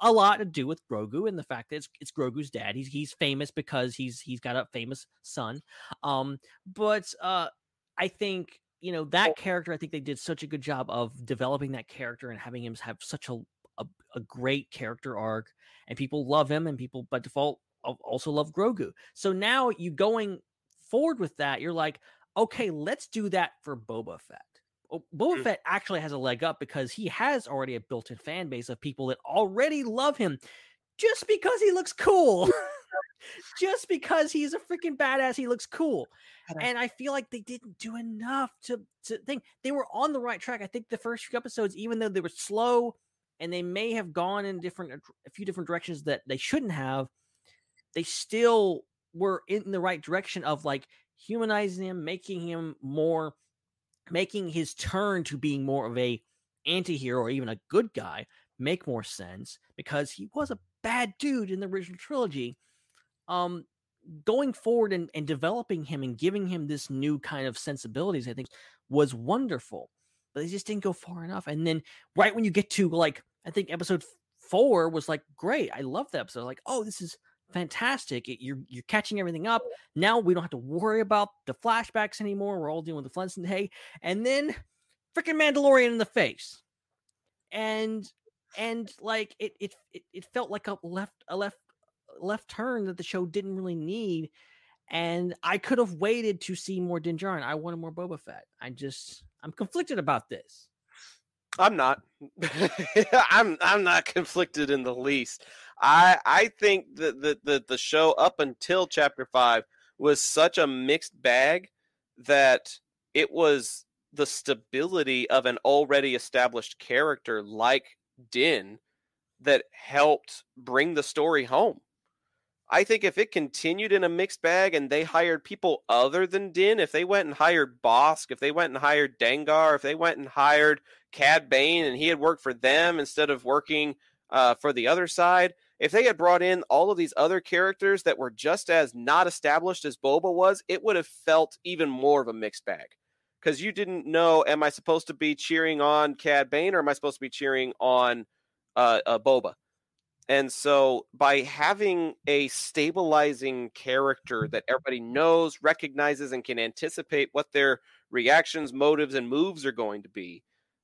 A lot to do with Grogu and the fact that it's, it's Grogu's dad. He's he's famous because he's he's got a famous son. Um, but uh, I think you know that character. I think they did such a good job of developing that character and having him have such a a, a great character arc and people love him and people by default also love Grogu. So now you going forward with that, you're like, okay, let's do that for Boba Fett. Oh, Boba. Fett actually has a leg up because he has already a built-in fan base of people that already love him just because he looks cool. (laughs) (laughs) just because he's a freaking badass, he looks cool. And I feel like they didn't do enough to to think they were on the right track. I think the first few episodes, even though they were slow and they may have gone in different uh, a few different directions that they shouldn't have, they still were in the right direction of like humanizing him, making him more, making his turn to being more of a anti-hero or even a good guy make more sense because he was a bad dude in the original trilogy. Um, going forward and, and developing him and giving him this new kind of sensibilities, I think was wonderful. But they just didn't go far enough. And then right when you get to like, I think episode four was like great. I love that episode. Like, oh, this is fantastic. It- you're you're catching everything up. Now we don't have to worry about the flashbacks anymore. We're all dealing with the Flintstone Hay. And then freaking Mandalorian in the face. And and like it it it, it felt like a left a left left turn that the show didn't really need. And I could have waited to see more Din Djarin. I wanted more Boba Fett. I just I'm conflicted about this. I'm not. (laughs) I'm I'm not conflicted in the least. I I think that the, the the show up until chapter five was such a mixed bag that it was the stability of an already established character like Din that helped bring the story home. I think if it continued in a mixed bag and they hired people other than Din, if they went and hired Bossk, if they went and hired Dengar, if they went and hired Cad Bane and he had worked for them instead of working uh, for the other side, if they had brought in all of these other characters that were just as not established as Boba was, it would have felt even more of a mixed bag. Because you didn't know, am I supposed to be cheering on Cad Bane or am I supposed to be cheering on uh, uh, Boba? And so by having a stabilizing character that everybody knows, recognizes, and can anticipate what their reactions, motives, and moves are going to be,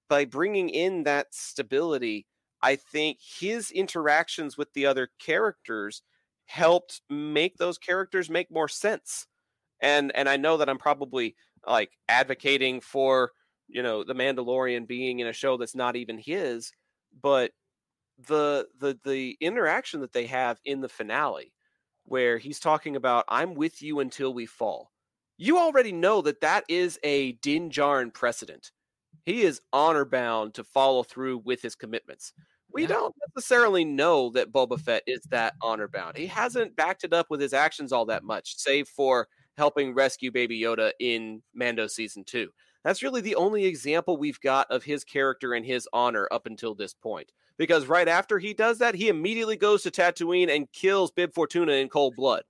by bringing in that stability, I think his interactions with the other characters helped make those characters make more sense. And and I know that I'm probably like advocating for, you know, the Mandalorian being in a show that's not even his, but the the the interaction that they have in the finale where he's talking about I'm with you until we fall. You already know that that is a Din Djarin precedent. He is honor bound to follow through with his commitments. We Yeah. don't necessarily know that Boba Fett is that honor bound. He hasn't backed it up with his actions all that much, save for helping rescue Baby Yoda in Mando season two. That's really the only example we've got of his character and his honor up until this point. Because right after he does that, he immediately goes to Tatooine and kills Bib Fortuna in cold blood.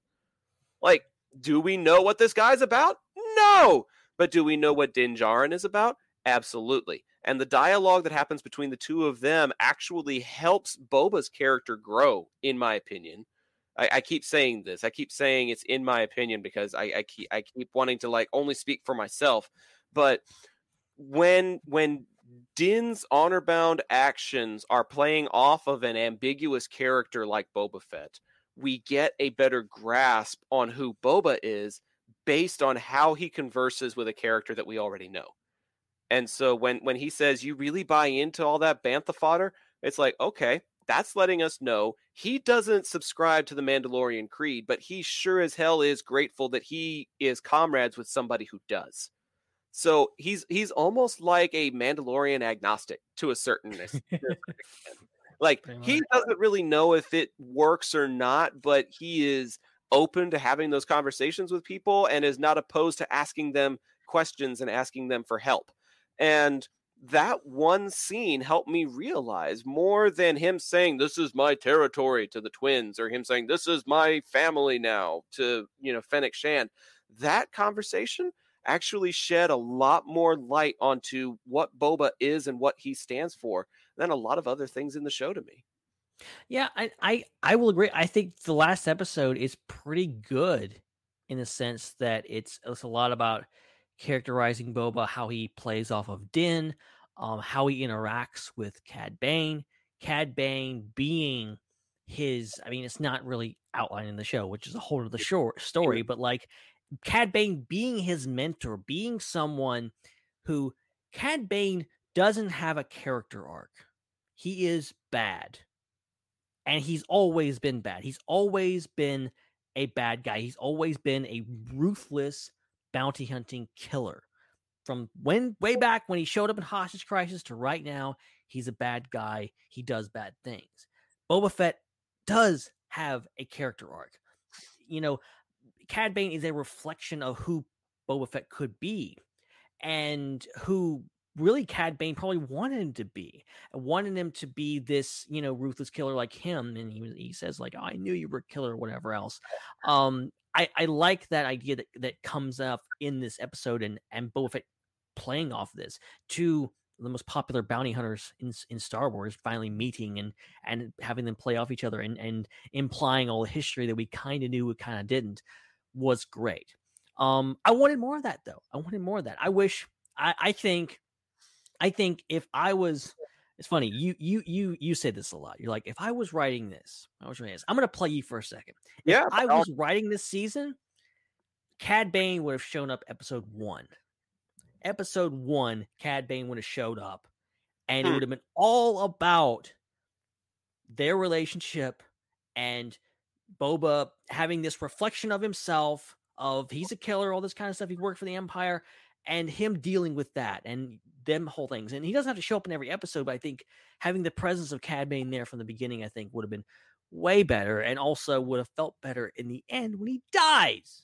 Like, do we know what this guy's about? No. But do we know what Din Djarin is about? Absolutely. And the dialogue that happens between the two of them actually helps Boba's character grow, in my opinion. I, I keep saying this. I keep saying it's in my opinion because I, I keep I keep wanting to like only speak for myself. But when when Din's honor bound actions are playing off of an ambiguous character like Boba Fett, we get a better grasp on who Boba is based on how he converses with a character that we already know. And so when when he says you really buy into all that bantha fodder, it's like okay, that's letting us know he doesn't subscribe to the Mandalorian creed, but he sure as hell is grateful that he is comrades with somebody who does. So he's he's almost like a Mandalorian agnostic to a certain ex- (laughs) to a certain extent. Like he doesn't really know if it works or not, but he is open to having those conversations with people and is not opposed to asking them questions and asking them for help. And that one scene helped me realize more than him saying this is my territory to the twins or him saying this is my family now to you know Fennec Shand that conversation actually shed a lot more light onto what Boba is and what he stands for than a lot of other things in the show to me. Yeah, I, I I will agree. I think the last episode is pretty good in the sense that it's it's a lot about characterizing Boba, how he plays off of Din, um, how he interacts with Cad Bane, Cad Bane being his. I mean, it's not really outlined in the show, which is a whole other short story, but like Cad Bane being his mentor, being someone who Cad Bane doesn't have a character arc. He is bad and he's always been bad. He's always been a bad guy. He's always been a ruthless bounty hunting killer. From when way back when he showed up in Hostage Crisis to right now, he's a bad guy. He does bad things. Boba Fett does have a character arc. You know, Cad Bane is a reflection of who Boba Fett could be and who really Cad Bane probably wanted him to be. Wanted him to be this, you know, ruthless killer like him. And he was, he says like, oh, I knew you were a killer or whatever else. (laughs) Um, I, I like that idea that, that comes up in this episode and, and Boba Fett playing off this to the most popular bounty hunters in, in Star Wars finally meeting and, and having them play off each other and, and implying all the history that we kind of knew, we kind of didn't was great. Um, I wanted more of that though. I wanted more of that. I wish, I, I think, I think if I was, it's funny. You you you you say this a lot. You're like, if I was writing this, I was writing this. I'm gonna play you for a second. If Yeah, I I'll- was writing this season, Cad Bane would have shown up episode one. Episode one, Cad Bane would have showed up, and it Hmm. would have been all about their relationship and Boba having this reflection of himself of he's a killer, all this kind of stuff. He worked for the Empire, and him dealing with that and them whole things. And he doesn't have to show up in every episode, but I think having the presence of Cad Bane there from the beginning, I think would have been way better, and also would have felt better in the end when he dies.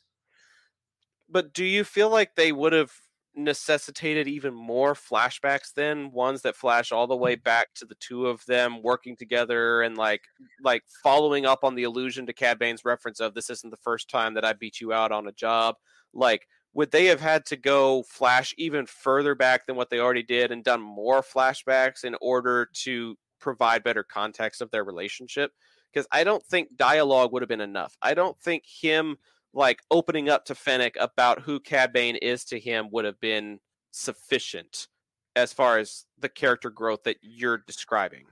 But do you feel like they would have necessitated even more flashbacks then ones that flash all the way mm. back to the two of them working together and like like following up on the allusion to Cad Bane's reference of this isn't the first time that I beat you out on a job like would they have had to go flash even further back than what they already did and done more flashbacks in order to provide better context of their relationship because I don't think dialogue would have been enough. I don't think him like opening up to Fennec about who Cad Bane is to him would have been sufficient as far as the character growth that you're describing.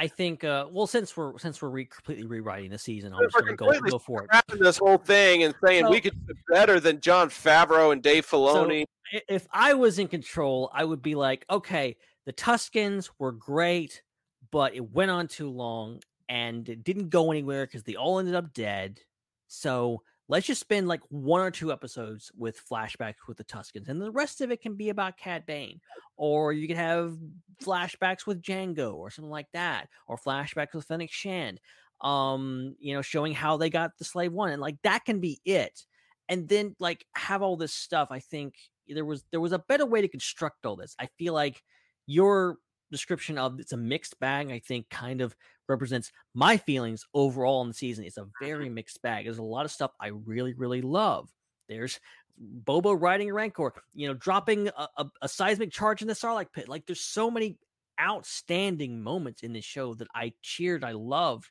I think. Uh, well, since we're since we're re- completely rewriting the season, I'm just going to go go for it. This whole thing and saying So- we could do better than Jon Favreau and Dave Filoni. I- If I was in control, I would be like, okay, the Tuskens were great, but it went on too long and it didn't go anywhere because they all ended up dead. So let's just spend like one or two episodes with flashbacks with the Tuskens, and the rest of it can be about Cad Bane, or you can have flashbacks with Jango or something like that, or flashbacks with Fennec Shand. Um, you know, showing how they got the slave one, and like that can be it and then like have all this stuff i think there was there was a better way to construct all this i feel like your description of it's a mixed bag i think kind of represents my feelings overall in the season it's a very mm-hmm. mixed bag there's a lot of stuff i really really love there's boba riding a rancor you know dropping a, a, a seismic charge in the sarlacc pit like there's so many outstanding moments in this show that i cheered i loved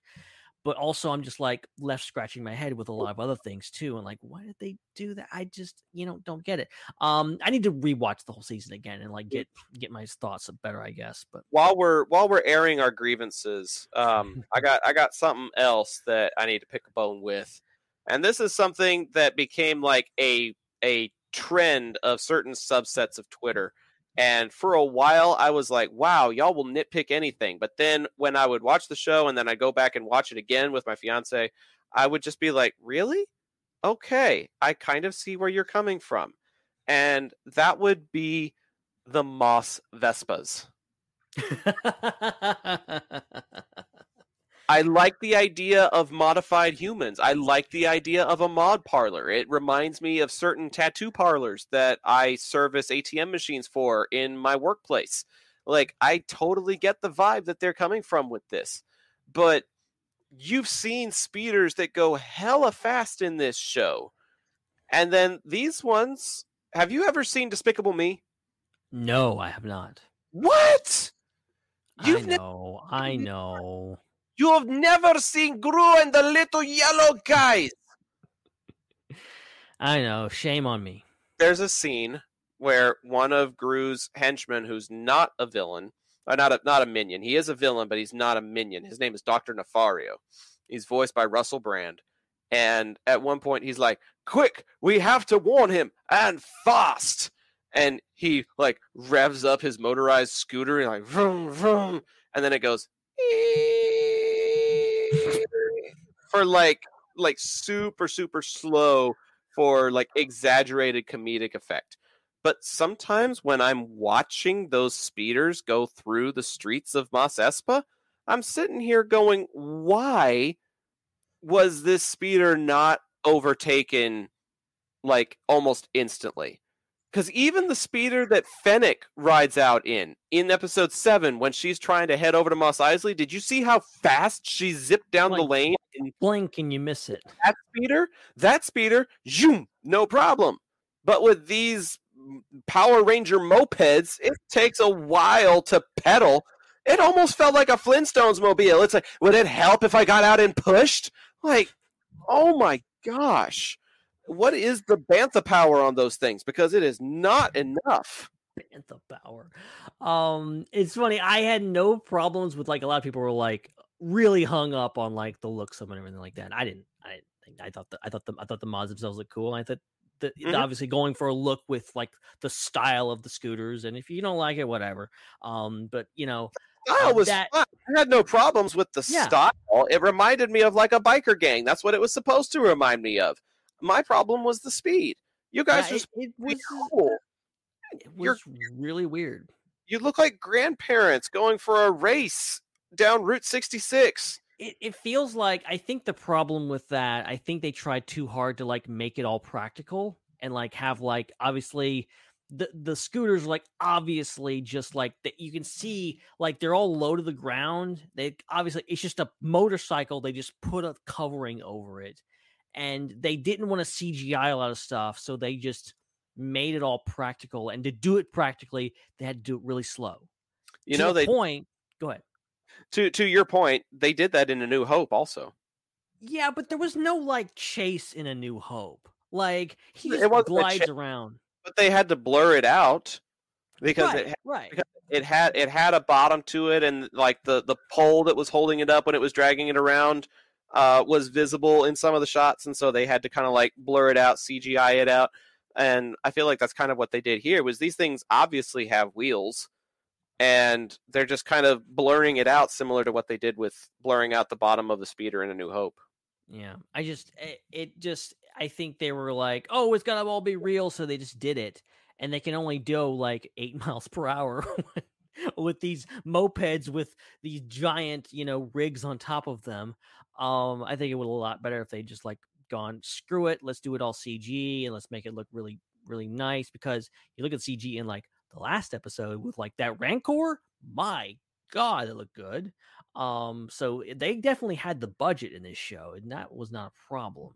but also I'm just like left scratching my head with a lot of other things too, and like, why did they do that? I just, you know, don't get it. Um, I need to rewatch the whole season again and like get get my thoughts better, I guess. But while we're while we're airing our grievances, um, (laughs) I got I got something else that I need to pick a bone with, and this is something that became like a a trend of certain subsets of Twitter. And for a while, I was like, "Wow, y'all will nitpick anything." But then when I would watch the show and then I'd go back and watch it again with my fiance, I would just be like, "Really? Okay, I kind of see where you're coming from." And that would be the Moss Vespas. (laughs) I like the idea of modified humans. I like the idea of a mod parlor. It reminds me of certain tattoo parlors that I service ATM machines for in my workplace. Like, I totally get the vibe that they're coming from with this. But you've seen speeders that go hella fast in this show. And then these ones, have you ever seen Despicable Me? no, I have not. What? You've I know, I know. You have never seen Gru and the little yellow guys. I know. Shame on me. there's a scene where one of Gru's henchmen, who's not a villain, or not a not a minion, he is a villain, but he's not a minion. His name is Doctor Nefario. He's voiced by Russell Brand, and at one point he's like, "Quick, we have to warn him, and fast!" And he like revs up his motorized scooter and like vroom vroom, and then it goes for like like super super slow for like exaggerated comedic effect. But sometimes when I'm watching those speeders go through the streets of Mos Espa, I'm sitting here going, why was this speeder not overtaken like almost instantly? Because even the speeder that Fennec rides out in, in episode seven, when she's trying to head over to Mos Eisley, did you see how fast she zipped down the lane And Blink and you miss it. that speeder, that speeder, zoom, no problem. But with these Power Ranger mopeds, it takes a while to pedal. It almost felt like a Flintstones mobile. It's like, would it help if I got out and pushed? Like, oh my gosh. What is the bantha power on those things? Because it is not (laughs) enough. Bantha power. Um, it's funny. I had no problems with like a lot of people were like really hung up on like the looks of them and everything like that. I didn't. I didn't think. I thought that. I thought the. I thought the mods themselves looked cool. And I thought that Mhm. obviously going for a look with like the style of the scooters. And if you don't like it, whatever. Um, but you know, Style Uh, was that- fun. I had no problems with the Yeah. style. It reminded me of like a biker gang. That's what it was supposed to remind me of. My problem was the speed. You guys yeah, just it, it was cool. it You're- really weird. You look like grandparents going for a race down Route 66. it, it feels like I think the problem with that, I think they tried too hard to like make it all practical and like have like obviously the the scooters like obviously just like that you can see like they're all low to the ground. They obviously it's just a motorcycle. They just put a covering over it, and they didn't want to CGI a lot of stuff, so they just made it all practical. And to do it practically, they had to do it really slow. You To know, the they point. Go ahead. to to your point, they did that in A New Hope also. Yeah, but there was no like chase in A New Hope. Like he It just wasn't glides cha- around. But they had to blur it out because right, it right. because it had it had a bottom to it and like the the pole that was holding it up when it was dragging it around uh, was visible in some of the shots and so they had to kind of like blur it out cgi it out and i feel like that's kind of what they did here was these things obviously have wheels and they're just kind of blurring it out similar to what they did with blurring out the bottom of the speeder in a new hope Yeah, I just it, it just I think they were like, oh, it's gonna all be real, so they just did it, and they can only do like eight (laughs) miles per hour with these mopeds with these giant you know rigs on top of them. Um, I think it would a lot better if they just like gone screw it, let's do it all CG and let's make it look really really nice because you look at CG in like the last episode with like that Rancor, my god, it looked good. Um, so they definitely had the budget in this show, and that was not a problem.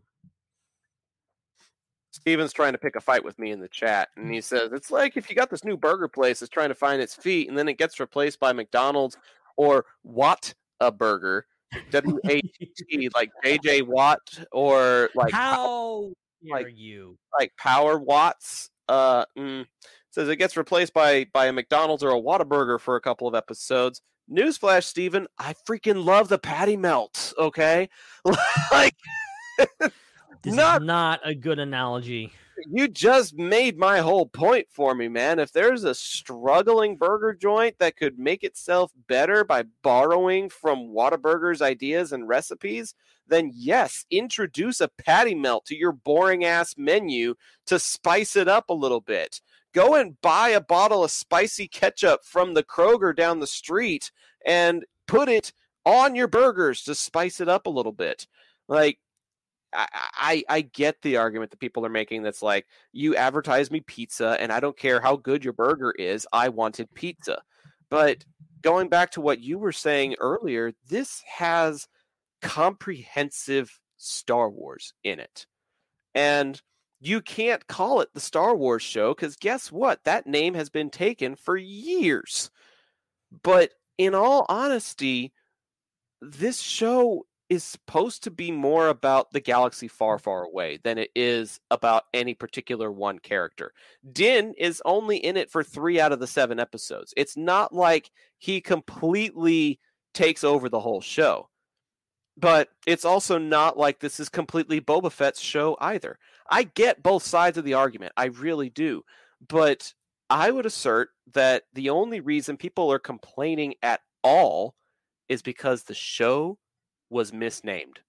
Steven's trying to pick a fight with me in the chat, and he says it's like if you got this new burger place that's trying to find its feet, and then it gets replaced by McDonald's or what a Burger, W A T T, like JJ Watt or like How like- you? like Power Watts. Uh, mm, says it gets replaced by by a McDonald's or a Whataburger for a couple of episodes. Newsflash, Steven, I freaking love the patty melt. Okay, (laughs) like (laughs) This not is not a good analogy. You just made my whole point for me, man. If there's a struggling burger joint that could make itself better by borrowing from Whataburger's ideas and recipes, then yes, introduce a patty melt to your boring ass menu to spice it up a little bit. Go and buy a bottle of spicy ketchup from the Kroger down the street and put it on your burgers to spice it up a little bit. Like I, I get the argument that people are making that's like you advertise me pizza and I don't care how good your burger is, I wanted pizza. But going back to what you were saying earlier, this has comprehensive Star Wars in it. And you can't call it the Star Wars show because guess what? That name has been taken for years. But in all honesty, this show is supposed to be more about the galaxy far, far away than it is about any particular one character. Din is only in it for three out of the seven episodes. It's not like he completely takes over the whole show. But it's also not like this is completely Boba Fett's show either. I get both sides of the argument. I really do. But I would assert that the only reason people are complaining at all is because the show was misnamed.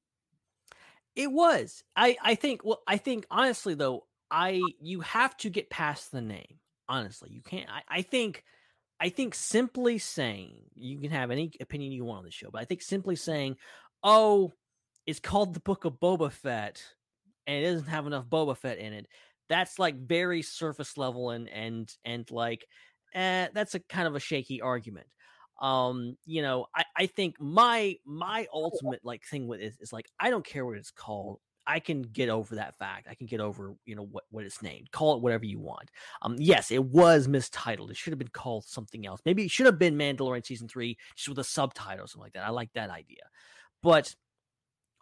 It was. I I think. Well, I think honestly though, I you have to get past the name. Honestly, you can't. I, I think. I think simply saying you can have any opinion you want on the show, but I think simply saying, "Oh, it's called the Book of Boba Fett," and it doesn't have enough Boba Fett in it. That's like very surface level and and and like, eh, that's a kind of a shaky argument um you know i i think my my ultimate like thing with it is, is like i don't care what it's called i can get over that fact i can get over you know what what it's named call it whatever you want. Um yes it was mistitled it should have been called something else maybe it should have been mandalorian season three just with a subtitle or something like that i like that idea. But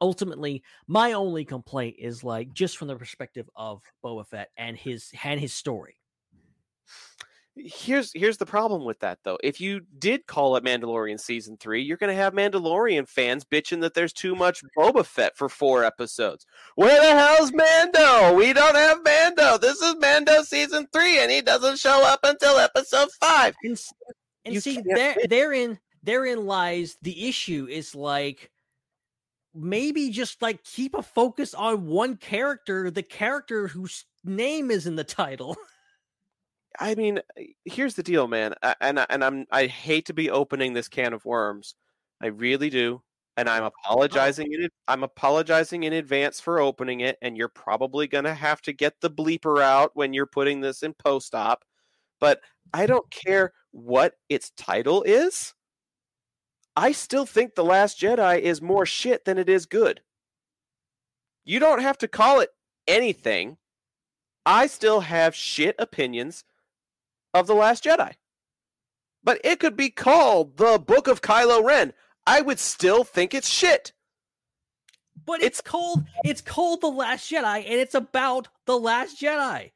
ultimately my only complaint is like just from the perspective of boba fett and his and his story Here's here's the problem with that though. If you did call it Mandalorian season 3, you're going to have Mandalorian fans bitching that there's too much Boba Fett for 4 episodes. Where the hell's Mando? We don't have Mando. This is Mando season 3 and he doesn't show up until episode 5. And, and You see, there, therein, therein lies the issue. Is like maybe just like keep a focus on one character, the character whose name is in the title. (laughs) I mean, here's the deal, man. I- And I- and I'm I hate to be opening this can of worms. I really do. and I'm oh. apologizing in I'm apologizing in advance for opening it, and you're probably gonna have to get the bleeper out when you're putting this in post op. But I don't care what its title is. I still think The Last Jedi is more shit than it is good. You don't have to call it anything. I still have shit opinions of The Last Jedi. But it could be called The Book of Kylo Ren. I would still think it's shit. But it's, called it's called The Last Jedi, and it's about The Last Jedi.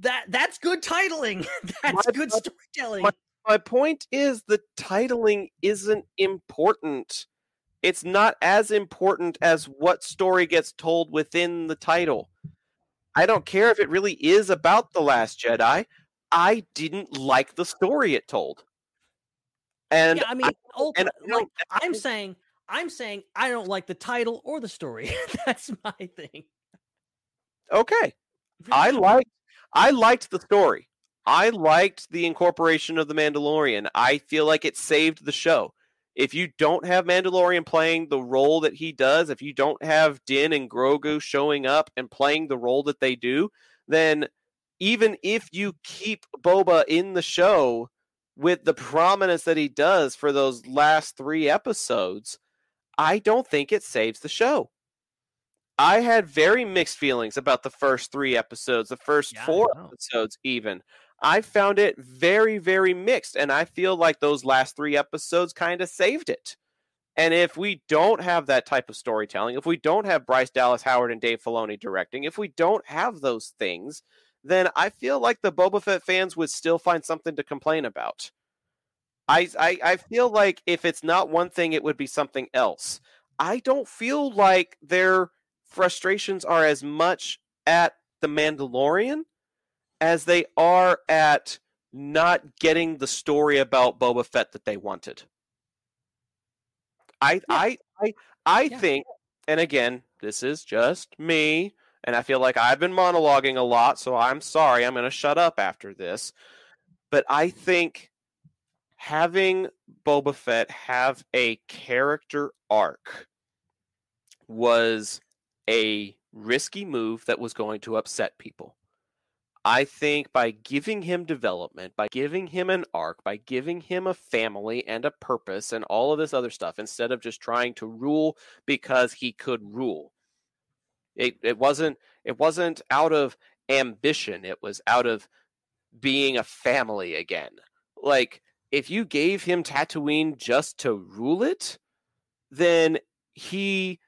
That that's good titling. (laughs) that's My- good storytelling. my- My point is the titling isn't important. It's not as important as what story gets told within the title. I don't care if it really is about The Last Jedi. I didn't like the story it told. And yeah, I mean, ulti- and I like I'm saying, I'm saying I don't like the title or the story. (laughs) that's my thing. okay. I (laughs) liked I liked the story. I liked the incorporation of the Mandalorian. I feel like it saved the show. If you don't have Mandalorian playing the role that he does, if you don't have Din and Grogu showing up and playing the role that they do, then even if you keep Boba in the show with the prominence that he does for those last 3 episodes, I don't think it saves the show. I had very mixed feelings about the first three episodes, the first Yeah, four episodes, even. I found it very, very mixed, and I feel like those last three episodes kind of saved it. And if we don't have that type of storytelling, if we don't have Bryce Dallas Howard and Dave Filoni directing, if we don't have those things, then I feel like the Boba Fett fans would still find something to complain about. I, I, I feel like if it's not one thing, it would be something else. I don't feel like their frustrations are as much at the Mandalorian as they are at not getting the story about Boba Fett that they wanted. I I I I Yeah. think, and again, this is just me, and I feel like I've been monologuing a lot, so I'm sorry. I'm going to shut up after this. But I think having Boba Fett have a character arc was a risky move that was going to upset people. I think by giving him development, by giving him an arc, by giving him a family and a purpose and all of this other stuff, instead of just trying to rule because he could rule. It it wasn't it wasn't out of ambition, it was out of being a family again. Like if you gave him Tatooine just to rule it, then he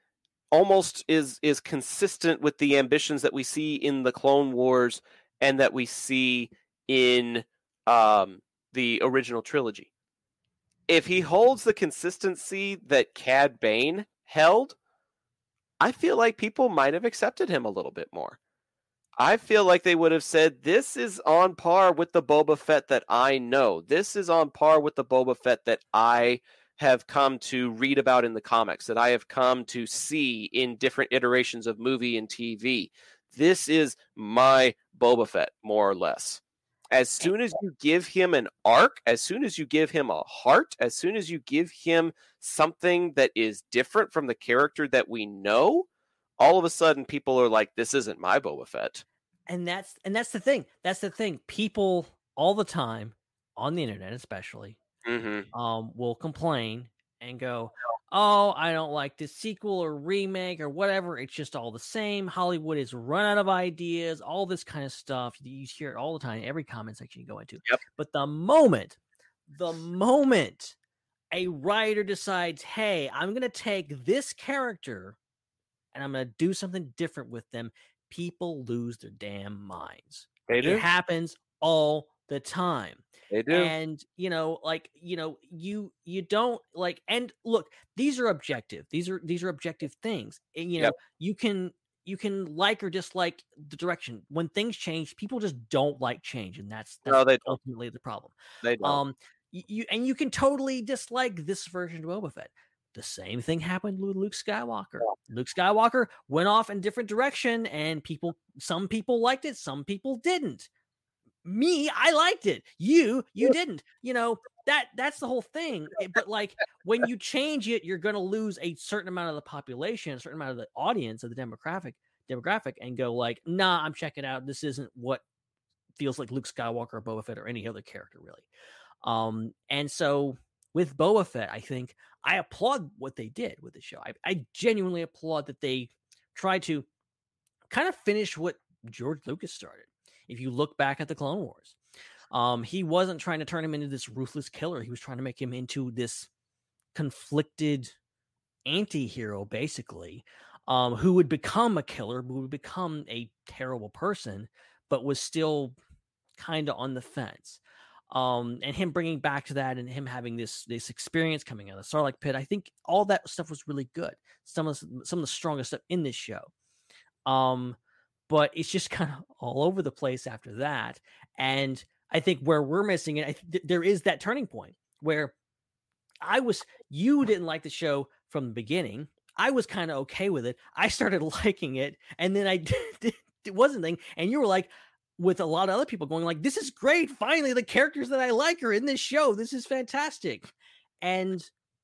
almost is is consistent with the ambitions that we see in the Clone Wars and that we see in um, the original trilogy. If he holds the consistency that Cad Bane held, I feel like people might have accepted him a little bit more. I feel like they would have said, This is on par with the Boba Fett that I know. This is on par with the Boba Fett that I have come to read about in the comics, that I have come to see in different iterations of movie and TV. This is my Boba Fett, more or less. As soon as you give him an arc, as soon as you give him a heart, as soon as you give him something that is different from the character that we know, all of a sudden people are like, this isn't my Boba Fett. and that's and that's the thing. That's the thing. People all the time on the internet, especially, Mm-hmm. um, will complain and go, "Oh, I don't like this sequel or remake or whatever. It's just all the same. Hollywood is run out of ideas. All this kind of stuff. You hear it all the time. Every comment section you go into. Yep. But the moment, the moment a writer decides, "Hey, I'm going to take this character and I'm going to do something different with them," people lose their damn minds. They do. It happens all the time They do. and you know like you know you you don't like and look these are objective these are these are objective things and you know Yep. you can you can like or dislike the direction when things change people just don't like change and that's that's No, they don't. ultimately the problem they don't. um you, and you can totally dislike this version of Boba Fett. The same thing happened with Luke Skywalker. Luke Skywalker went off in different direction, and people, some people liked it, some people didn't. Me, I liked it. You, you didn't. You know, that that's the whole thing. But like when you change it, you're going to lose a certain amount of the population, a certain amount of the audience of the demographic demographic and go like, "Nah, I'm checking out. This isn't what feels like Luke Skywalker or Boba Fett or any other character really." Um and so with Boba Fett, I think I applaud what they did with the show. I, I genuinely applaud that they tried to kind of finish what George Lucas started. If you look back at the Clone Wars, um, he wasn't trying to turn him into this ruthless killer. He was trying to make him into this conflicted anti-hero, basically, um, who would become a killer, who would become a terrible person, but was still kind of on the fence. Um, and him bringing back to that, and him having this this experience coming out of the Sarlacc pit, I think all that stuff was really good. Some of the, some of the strongest stuff in this show. Um, but it's just kind of (laughs) all over the place after that. And I think where we're missing it, th- there is that turning point where I was, you didn't like the show from the beginning. I was kind of okay with it. I started (laughs) liking it, and then I (laughs) did, it wasn't thing. And you were like, with a lot of other people going like, "This is great! Finally, the characters that I like are in this show. This is fantastic." And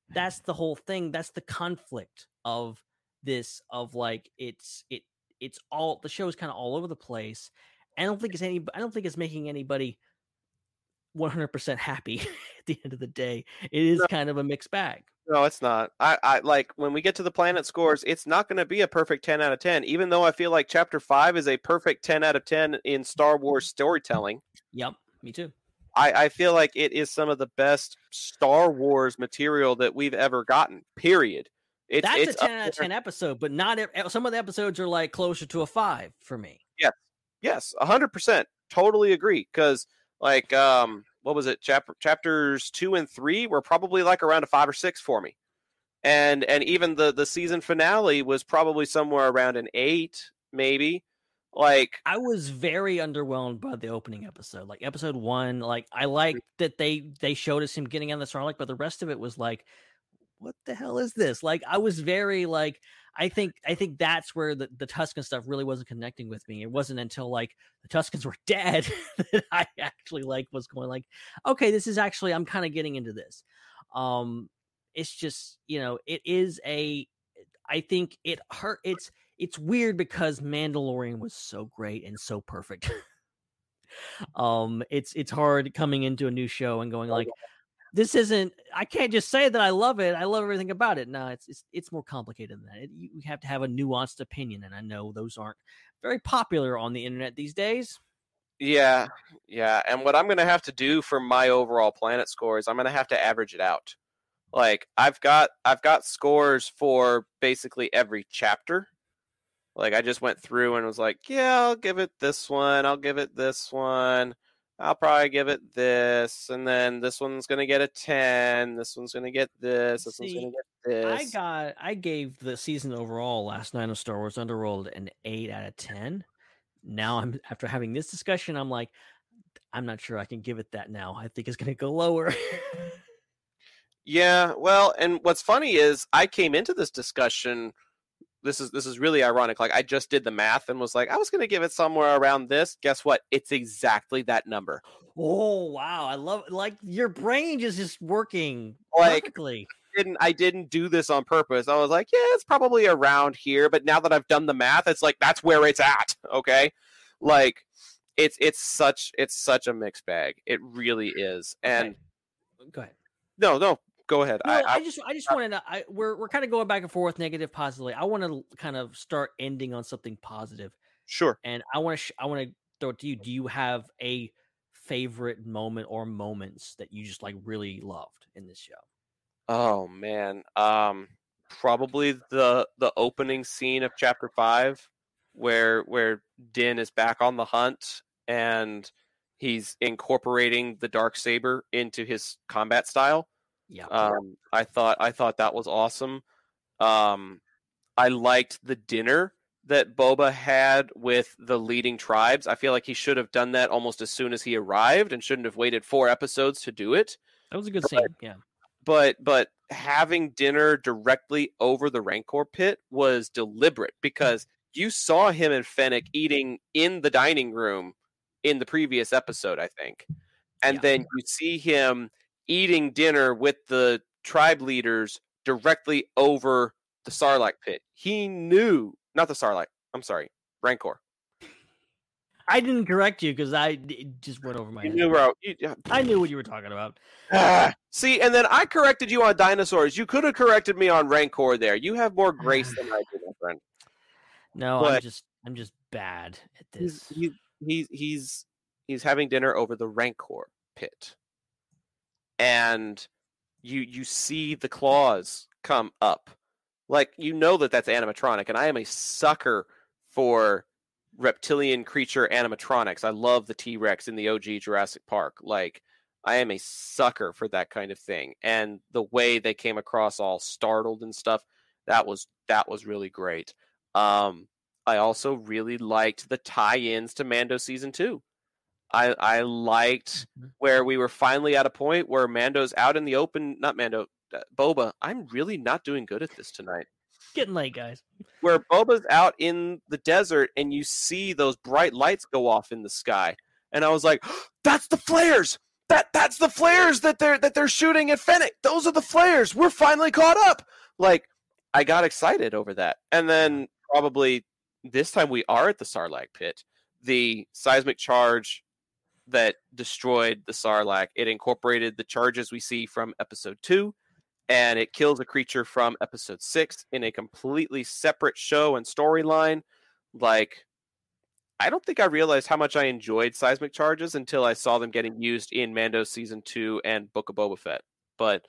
that's the whole thing. That's the conflict of this. Of like, it's it it's all the show is kind of all over the place. I don't think it's any. I don't think it's making anybody 100% happy (laughs) at the end of the day. It is No. kind of a mixed bag. No, it's not. I, I like when we get to the planet mm-hmm. scores, it's not going to be a perfect 10 out of 10, even though I feel like chapter 5 is a perfect 10 out of 10 in Star mm-hmm. Wars storytelling. Yep, me too. I, I feel like it is some of the best Star Wars material that we've ever gotten, period. It's, That's it's a 10 out of 10 episode, but not ev- some of the episodes are like closer to a 5 for me. Yes, Yes. hundred percent. Totally agree. Because like, um, what was it? Chapter chapters two and three were probably like around a five or six for me, and and even the the season finale was probably somewhere around an eight, maybe. Like, I was very underwhelmed by the opening episode. Like episode 1, like I liked that they they showed us him getting on the Sarlacc, but the rest of it was like what the hell is this? Like I was very like I think I think that's where the, the Tusken stuff really wasn't connecting with me. It wasn't until like the Tuskens were (laughs) dead (laughs) that I actually like was going like, okay, this is actually I'm kind of getting into this. Um it's just, you know, it is a I think it hurt it's it's weird because Mandalorian was so great and so perfect. (laughs) um it's it's hard coming into a new show and going like this isn't i can't just say that i love it i love everything about it no it's it's, it's more complicated than that it, you have to have a nuanced opinion and i know those aren't very popular on the internet these days yeah, yeah. And what I'm gonna have to do for my overall planet score is I'm gonna have to average it out. Like I've got I've got scores for basically every chapter. Like I just went through and was like, yeah, I'll give it this one, I'll give it this one, I'll probably give it this, and then this one's gonna get a ten, this one's gonna get this, this one's gonna get this. i got i gave the season overall last night of star wars underworld an 8 out of 10 now i'm after having this discussion i'm like i'm not sure i can give it that now i think it's going to go lower (laughs) Yeah, well, and what's funny is I came into this discussion. This is this is really ironic. Like I just did the math and was like, I was going to give it somewhere around this. Guess what? It's exactly that number. oh wow i love like your brain is just working Like- perfectly Didn't I didn't do this on purpose? I was like, yeah, it's probably around here. But now that I've done the math, it's like that's where it's at. (laughs) Okay, like it's it's such it's such a mixed bag. It really is. And go ahead no, no, go ahead. No, I, I, I, just I just wanted to I we're we're kind of going back and forth negative positively. I want to kind of start ending on something positive sure. and I want to sh- I want to throw it to you. Do you have a favorite moment or moments that you just like really loved in this show? Oh man, um, probably the the opening scene of chapter five, where where Din is back on the hunt and he's incorporating the dark saber into his combat style. Yeah. Um, I thought I thought that was awesome. Um, I liked the dinner that Boba had with the leading tribes. I feel like he should have done that almost as soon as he arrived and shouldn't have waited four episodes to do it that was a good scene. Yeah. but but having dinner directly over the Rancor pit was deliberate because you saw him and Fennec eating in the dining room in the previous episode, I think. And Yeah. then you see him eating dinner with the tribe leaders directly over the Sarlacc pit. He knew, not the Sarlacc. I'm sorry, Rancor. I didn't correct you because I it just went over my You head. knew you- yeah. I knew what you were talking about. Ah, See, and then I corrected you on dinosaurs. You could have corrected me on Rancor there. You have more grace (laughs) than I do, my friend. No, I'm just I'm just bad at He's this. he, he's he's he's having dinner over the Rancor pit, and you you see the claws come up, like you know that that's animatronic, and I am a sucker for reptilian creature animatronics. I love the T Rex in the OG Jurassic Park. Like I am a sucker for that kind of thing, and the way they came across all startled and stuff that was that was really great. Um, I also really liked the tie-ins to Mando season two. I I liked Mhm. where we were finally at a point where Mando's out in the open. Not Mando, uh, Boba. I'm really not doing good at this tonight. Getting late, guys. Where Boba's out in the desert and you see those bright lights go off in the sky, and I was like, (gasps) "That's the flares! That that's the flares that they're that they're shooting at Fennec. Those are the flares. We're finally caught up!" Like I got excited over that, and then probably this time we are at the Sarlacc pit. The seismic charge that destroyed the Sarlacc. It incorporated the charges we see from episode two, and it kills a creature from episode six in a completely separate show and storyline. Like, I don't think I realized how much I enjoyed seismic charges until I saw them getting used in Mando season two and Book of Boba Fett. But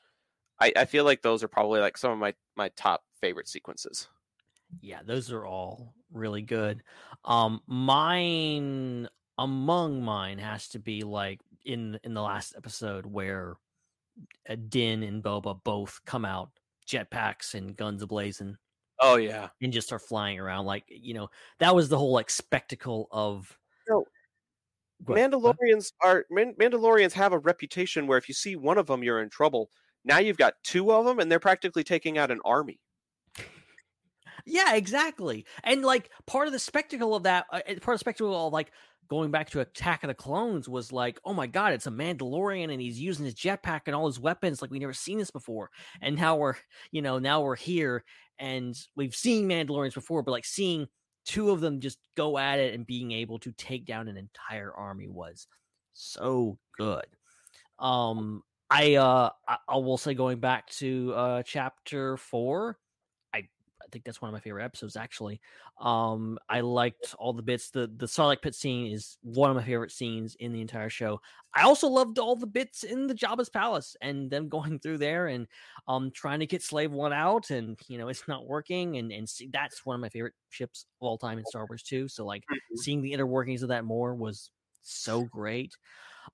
I, I feel like those are probably like some of my my top favorite sequences. Yeah, those are all really good. Um, mine among mine has to be like in in the last episode where uh, Din and Boba both come out jetpacks and guns ablazing Oh yeah, and just start flying around. Like you know, that was the whole like spectacle of. No, What- what? Mandalorians are Man- Mandalorians have a reputation where if you see one of them, you're in trouble. Now you've got two of them, and they're practically taking out an army. Yeah, exactly. And like part of the spectacle of that, uh, part of the spectacle of like going back to Attack of the Clones was like, oh my god, it's a Mandalorian and he's using his jetpack and all his weapons like we never seen this before. And now we're, you know, now we're here and we've seen Mandalorians before, but like seeing two of them just go at it and being able to take down an entire army was so good. Um, I uh, I, I will say going back to uh chapter four. I think that's one of my favorite episodes actually. Um I liked all the bits. The the Sarlacc pit scene is one of my favorite scenes in the entire show. I also loved all the bits in the Jabba's palace and them (laughs) going through there and um trying to get Slave One out and you know it's not working and and see that's one of my favorite ships of all time in Star Wars too. So like seeing the inner workings of that more was so great.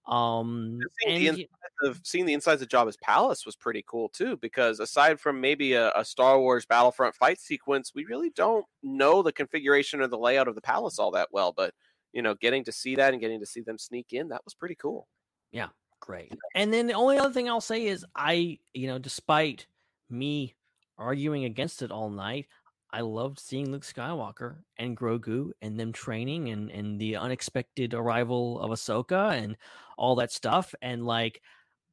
Um Seeing and the inside of seeing the insides of Jabba's palace was pretty cool too, because aside from maybe a, a Star Wars Battlefront fight sequence, we really don't know the configuration or the layout of the palace all that well. But you know, getting to see that and getting to see them sneak in, that was pretty cool. Yeah, great. And then the only other thing I'll say is I, you know, despite me arguing against it all night, I loved seeing Luke Skywalker and Grogu and them training and and the unexpected arrival of Ahsoka and all that stuff. And like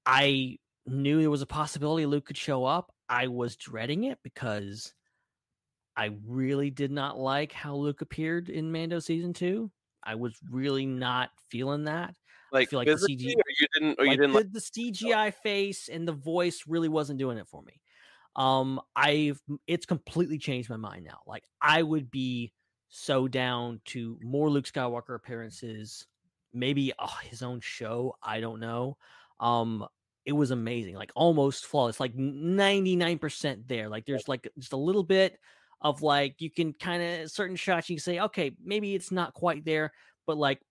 I knew there was a possibility Luke could show up. I was dreading it because I really did not like how Luke appeared in Mando season two. I was really not feeling that Like, feel like the physically, CG or you didn't, or you didn't the, like. the CGI face and the voice really wasn't doing it for me. Um, I've it's completely changed my mind now. Like I would be so down to more Luke Skywalker appearances, maybe uh, his own show. I don't know. Um, it was amazing, like almost flawless, like ninety nine percent there. Like there's like just a little bit of like you can kind of certain shots you can say, okay, maybe it's not quite there, but like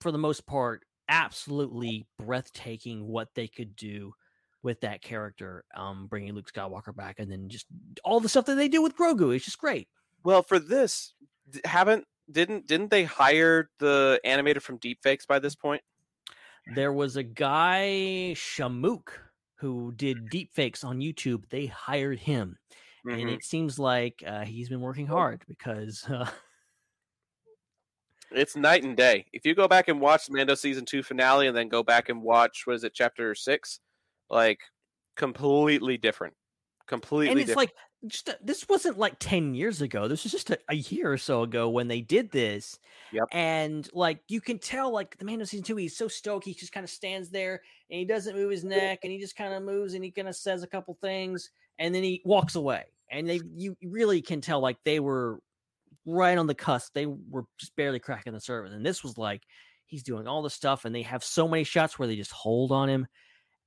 for the most part, absolutely breathtaking what they could do with that character, um, bringing Luke Skywalker back, and then just all the stuff that they do with Grogu is just great. Well, for this, haven't didn't didn't they hire the animator from Deepfakes by this point? There was a guy Shamook who did deepfakes on YouTube. They hired him, and Mhm. it seems like uh, he's been working hard because uh, It's night and day. If you go back and watch the Mando season two finale and then go back and watch what is it, chapter six, like completely different. Completely and it's different. like just a, this wasn't like 10 years ago this was just a, a year or so ago when they did this Yep. and like you can tell like the Mando season two he's so stoked he just kind of stands there and he doesn't move his neck and he just kind of moves and he kind of says a couple things and then he walks away and they you really can tell like they were right on the cusp they were just barely cracking the surface and this was like he's doing all the stuff and they have so many shots where they just hold on him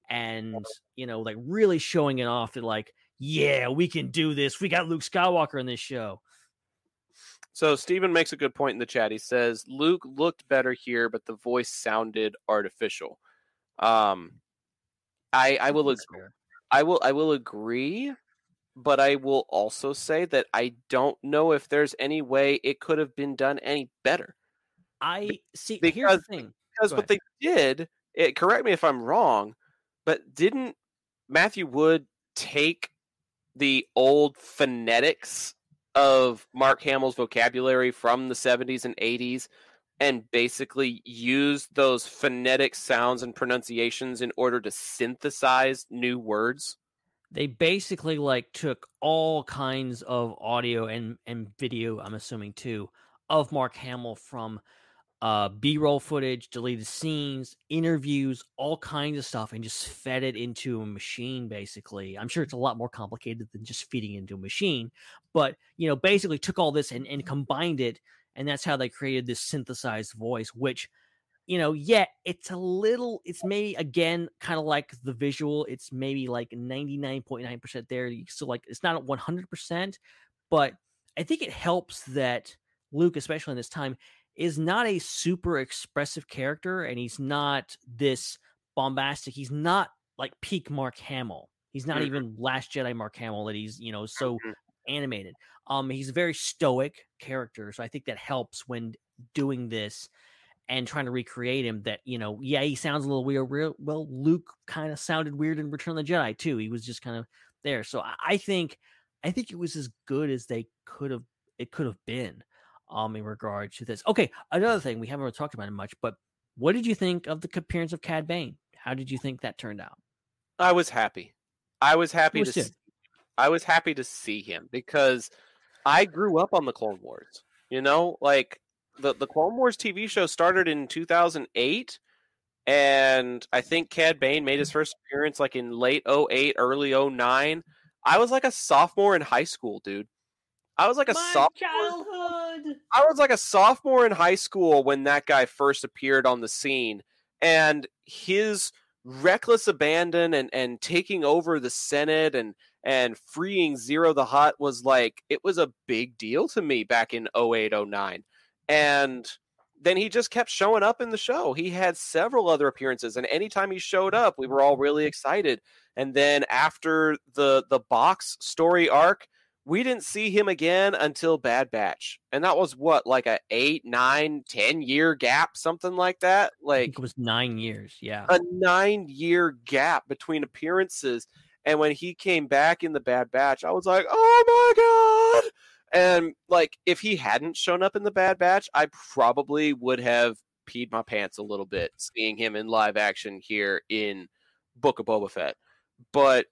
and you know like really showing it off that like yeah we can do this we got luke skywalker in this show So Steven makes a good point in the chat. He says Luke looked better here, but the voice sounded artificial. Um, I I will agree. I will I will agree, but I will also say that I don't know if there's any way it could have been done any better. i see here's the thing Because Go what they did, it, correct me if I'm wrong, but didn't Matthew Wood take the old phonetics of Mark Hamill's vocabulary from the 70s and 80s and basically use those phonetic sounds and pronunciations in order to synthesize new words? they basically like took all kinds of audio and and video i'm assuming too of mark hamill from uh b-roll footage deleted scenes interviews all kinds of stuff and just fed it into a machine basically i'm sure it's a lot more complicated than just feeding into a machine but you know basically took all this and, and combined it and that's how they created this synthesized voice which you know, yeah, it's a little, it's maybe again kind of like the visual. It's maybe like 99.9% there. Still like, it's not 100%, but I think it helps that Luke, especially in this time, is not a super expressive character and he's not this bombastic. He's not like peak Mark Hamill. He's not Mhm. even Last Jedi Mark Hamill that he's, you know, so Mhm. animated. Um, he's a very stoic character, so I think that helps when doing this and trying to recreate him. That you know, yeah, he sounds a little weird. Well, Luke kind of sounded weird in Return of the Jedi too. He was just kind of there. So I, I think, I think it was as good as they could have. It could have been, um, in regard to this. Okay, another thing we haven't really talked about it much, but what did you think of the appearance of Cad Bane? How did you think that turned out? I was happy. I was happy was to see, I was happy to see him because I grew up on the Clone Wars. You know, like the the Clone Wars TV show started in 2008 and I think Cad Bane made his first appearance like in late 08, early 09. I was like a sophomore in high school, dude. I was like a sophomore childhood. I was like a sophomore in high school when that guy first appeared on the scene, and his reckless abandon and and taking over the Senate and and freeing Ziro the Hutt was like it was a big deal to me back in 08 09. and then he just kept showing up in the show. He had several other appearances, and anytime he showed up, we were all really excited. And then after the the box story arc, we didn't see him again until Bad Batch, and that was what like a eight, nine, ten year gap, something like that. I Like think it was nine years. Yeah. a nine year gap between appearances. And when he came back in the Bad Batch, I was like, oh my God. And like, if he hadn't shown up in the Bad Batch, I probably would have peed my pants a little bit seeing him in live action here in Book of Boba Fett. But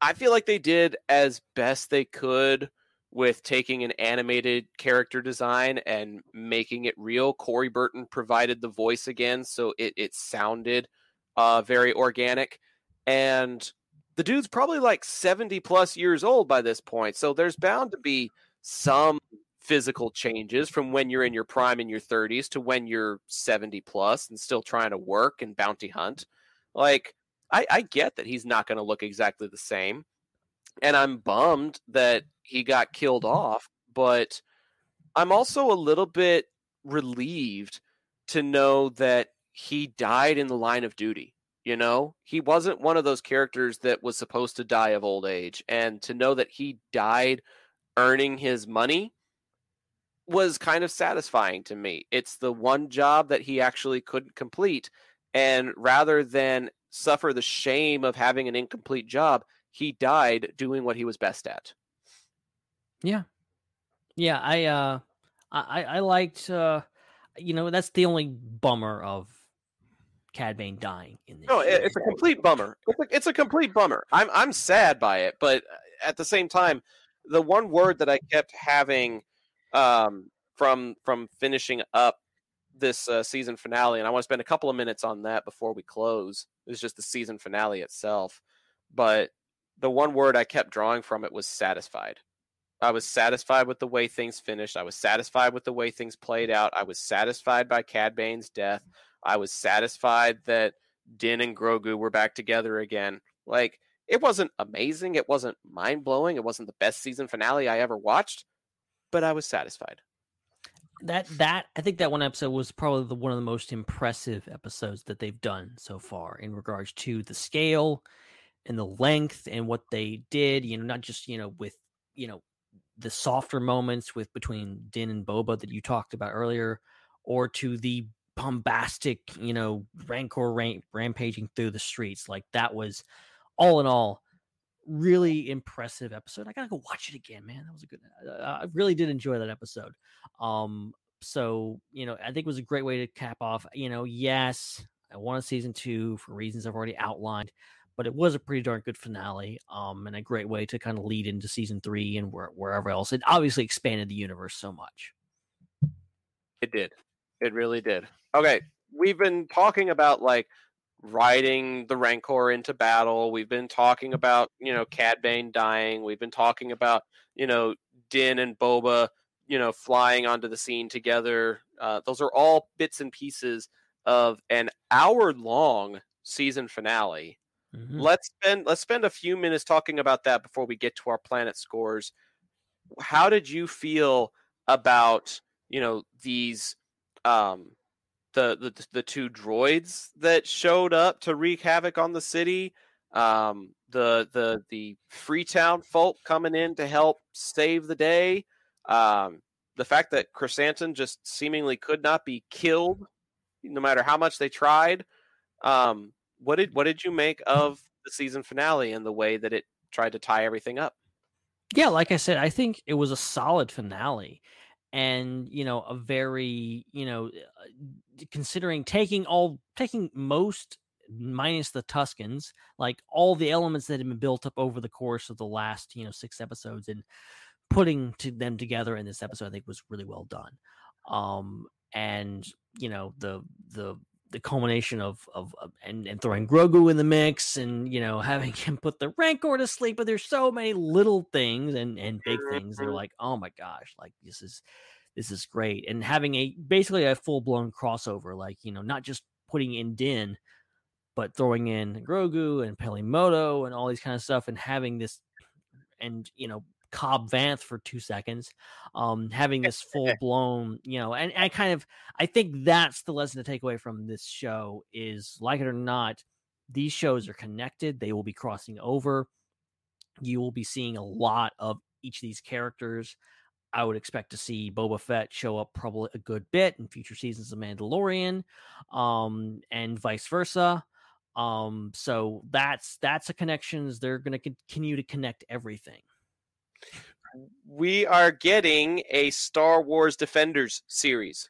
I feel like they did as best they could with taking an animated character design and making it real. Corey Burton provided the voice again, so it, it sounded uh, very organic. And the dude's probably like 70 plus years old by this point, so there's bound to be some physical changes from when you're in your prime in your 30s to when you're 70 plus and still trying to work and bounty hunt. Like, I, I get that he's not going to look exactly the same. And I'm bummed that he got killed mm-hmm. off, but I'm also a little bit relieved to know that he died in the line of duty. You know, he wasn't one of those characters that was supposed to die of old age. And to know that he died earning his money was kind of satisfying to me. It's the one job that he actually couldn't complete. And rather than suffer the shame of having an incomplete job, he died doing what he was best at. Yeah. Yeah, I uh I I liked uh you know, that's the only bummer of Cad Bane dying in this. No, show. it's a complete bummer. It's a, it's a complete bummer. I'm I'm sad by it, but at the same time, the one word that I kept having um, from from finishing up this uh, season finale, and I want to spend a couple of minutes on that before we close. Is just the season finale itself, but the one word I kept drawing from it was satisfied. I was satisfied with the way things finished. I was satisfied with the way things played out. I was satisfied by Cad Bane's death. I was satisfied that Din and Grogu were back together again. Like it wasn't amazing, it wasn't mind blowing, it wasn't the best season finale I ever watched, but I was satisfied. That that I think that one episode was probably the, one of the most impressive episodes that they've done so far in regards to the scale and the length and what they did. You know, not just you know with you know the softer moments with between Din and Boba that you talked about earlier, or to the bombastic you know Rancor ram- rampaging through the streets. Like that was all in all really impressive episode. I gotta go watch it again, man. That was a good. Uh, I really did enjoy that episode. Um, so you know, I think it was a great way to cap off. You know, yes, I wanted season two for reasons I've already outlined, but it was a pretty darn good finale. Um, and a great way to kind of lead into season three and where, wherever else. It obviously expanded the universe so much. It did. It really did. Okay, we've been talking about like riding the Rancor into battle. We've been talking about, you know, Cad Bane dying. We've been talking about, you know, Din and Boba, you know, flying onto the scene together. Uh, those are all bits and pieces of an hour long season finale. Mhm. Let's spend let's spend a few minutes talking about that before we get to our planet scores. How did you feel about, you know, these um the, the the two droids that showed up to wreak havoc on the city, um, the the the Freetown folk coming in to help save the day, um, the fact that Krrsantan just seemingly could not be killed, no matter how much they tried. Um, what did what did you make of the season finale and the way that it tried to tie everything up? Yeah, like I said, I think it was a solid finale and you know a very you know uh, considering taking all taking most minus the Tuskens like all the elements that have been built up over the course of the last you know six episodes and putting to them together in this episode i think was really well done. Um and you know the the the culmination of of, of and, and throwing Grogu in the mix and you know (laughs) having him put the Rancor to sleep, but there's so many little things and and big things that are like, oh my gosh, like this is this is great, and having a basically a full blown crossover, like you know not just putting in Din, but throwing in Grogu and Peli Motto and all these kind of stuff, and having this and you know Cobb Vanth for two seconds, um, having this (laughs) full blown, you know, and I kind of I think that's the lesson to take away from this show is like it or not, these shows are connected. They will be crossing over. You will be seeing a lot of each of these characters. I would expect to see Boba Fett show up probably a good bit in future seasons of Mandalorian, um, and vice versa. Um, so that's that's a connections. They're going to continue to connect everything. We are getting a Star Wars Defenders series.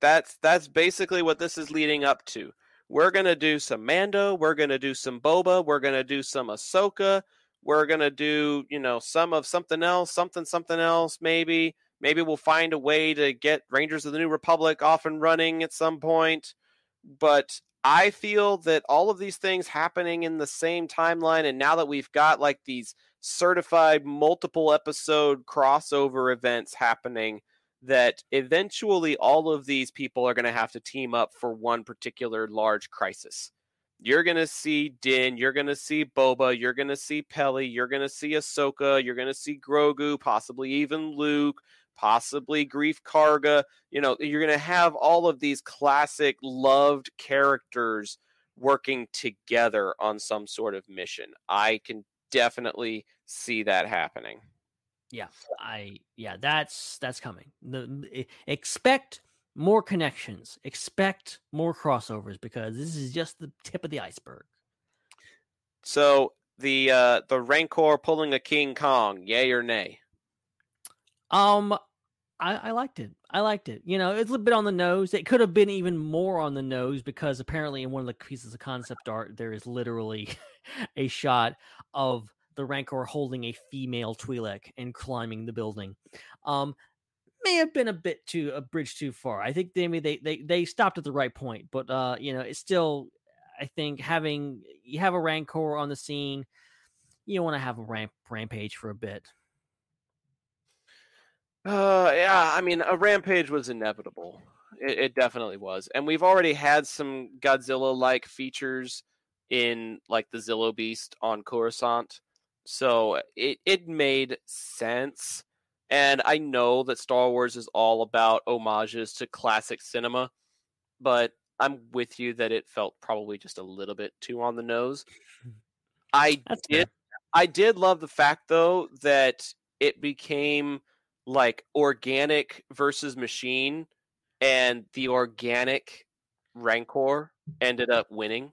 That's that's basically what this is leading up to. We're gonna do some Mando, we're gonna do some Boba, we're gonna do some Ahsoka, we're gonna do you know some of something else, something something else maybe. Maybe we'll find a way to get Rangers of the New Republic off and running at some point. But I feel that all of these things happening in the same timeline, and now that we've got like these certified multiple episode crossover events happening that eventually all of these people are going to have to team up for one particular large crisis. You're going to see Din, you're going to see Boba, you're going to see Peli, you're going to see Ahsoka, you're going to see Grogu, possibly even Luke, possibly Greef Karga. You know, you're going to have all of these classic loved characters working together on some sort of mission. I can definitely see that happening. Yeah, I yeah, that's that's coming. The, expect more connections, expect more crossovers because this is just the tip of the iceberg. So the uh the Rancor pulling a King Kong, yay or nay? Um I, I liked it. I liked it. You know, it's a little bit on the nose. It could have been even more on the nose because apparently in one of the pieces of concept art, there is literally (laughs) a shot of the Rancor holding a female Twi'lek and climbing the building. Um, may have been a bit too a bridge too far. I think they they they they stopped at the right point, but uh, you know, it's still. I think having you have a Rancor on the scene, you want to have a ramp rampage for a bit. Uh, yeah, I mean, a rampage was inevitable. It, it definitely was, and we've already had some Godzilla-like features in like the Zillo Beast on Coruscant, so it it made sense. And I know that Star Wars is all about homages to classic cinema, but I'm with you that it felt probably just a little bit too on the nose. (laughs) I That's did fair. I did love the fact though that it became like organic versus machine and the organic Rancor ended up winning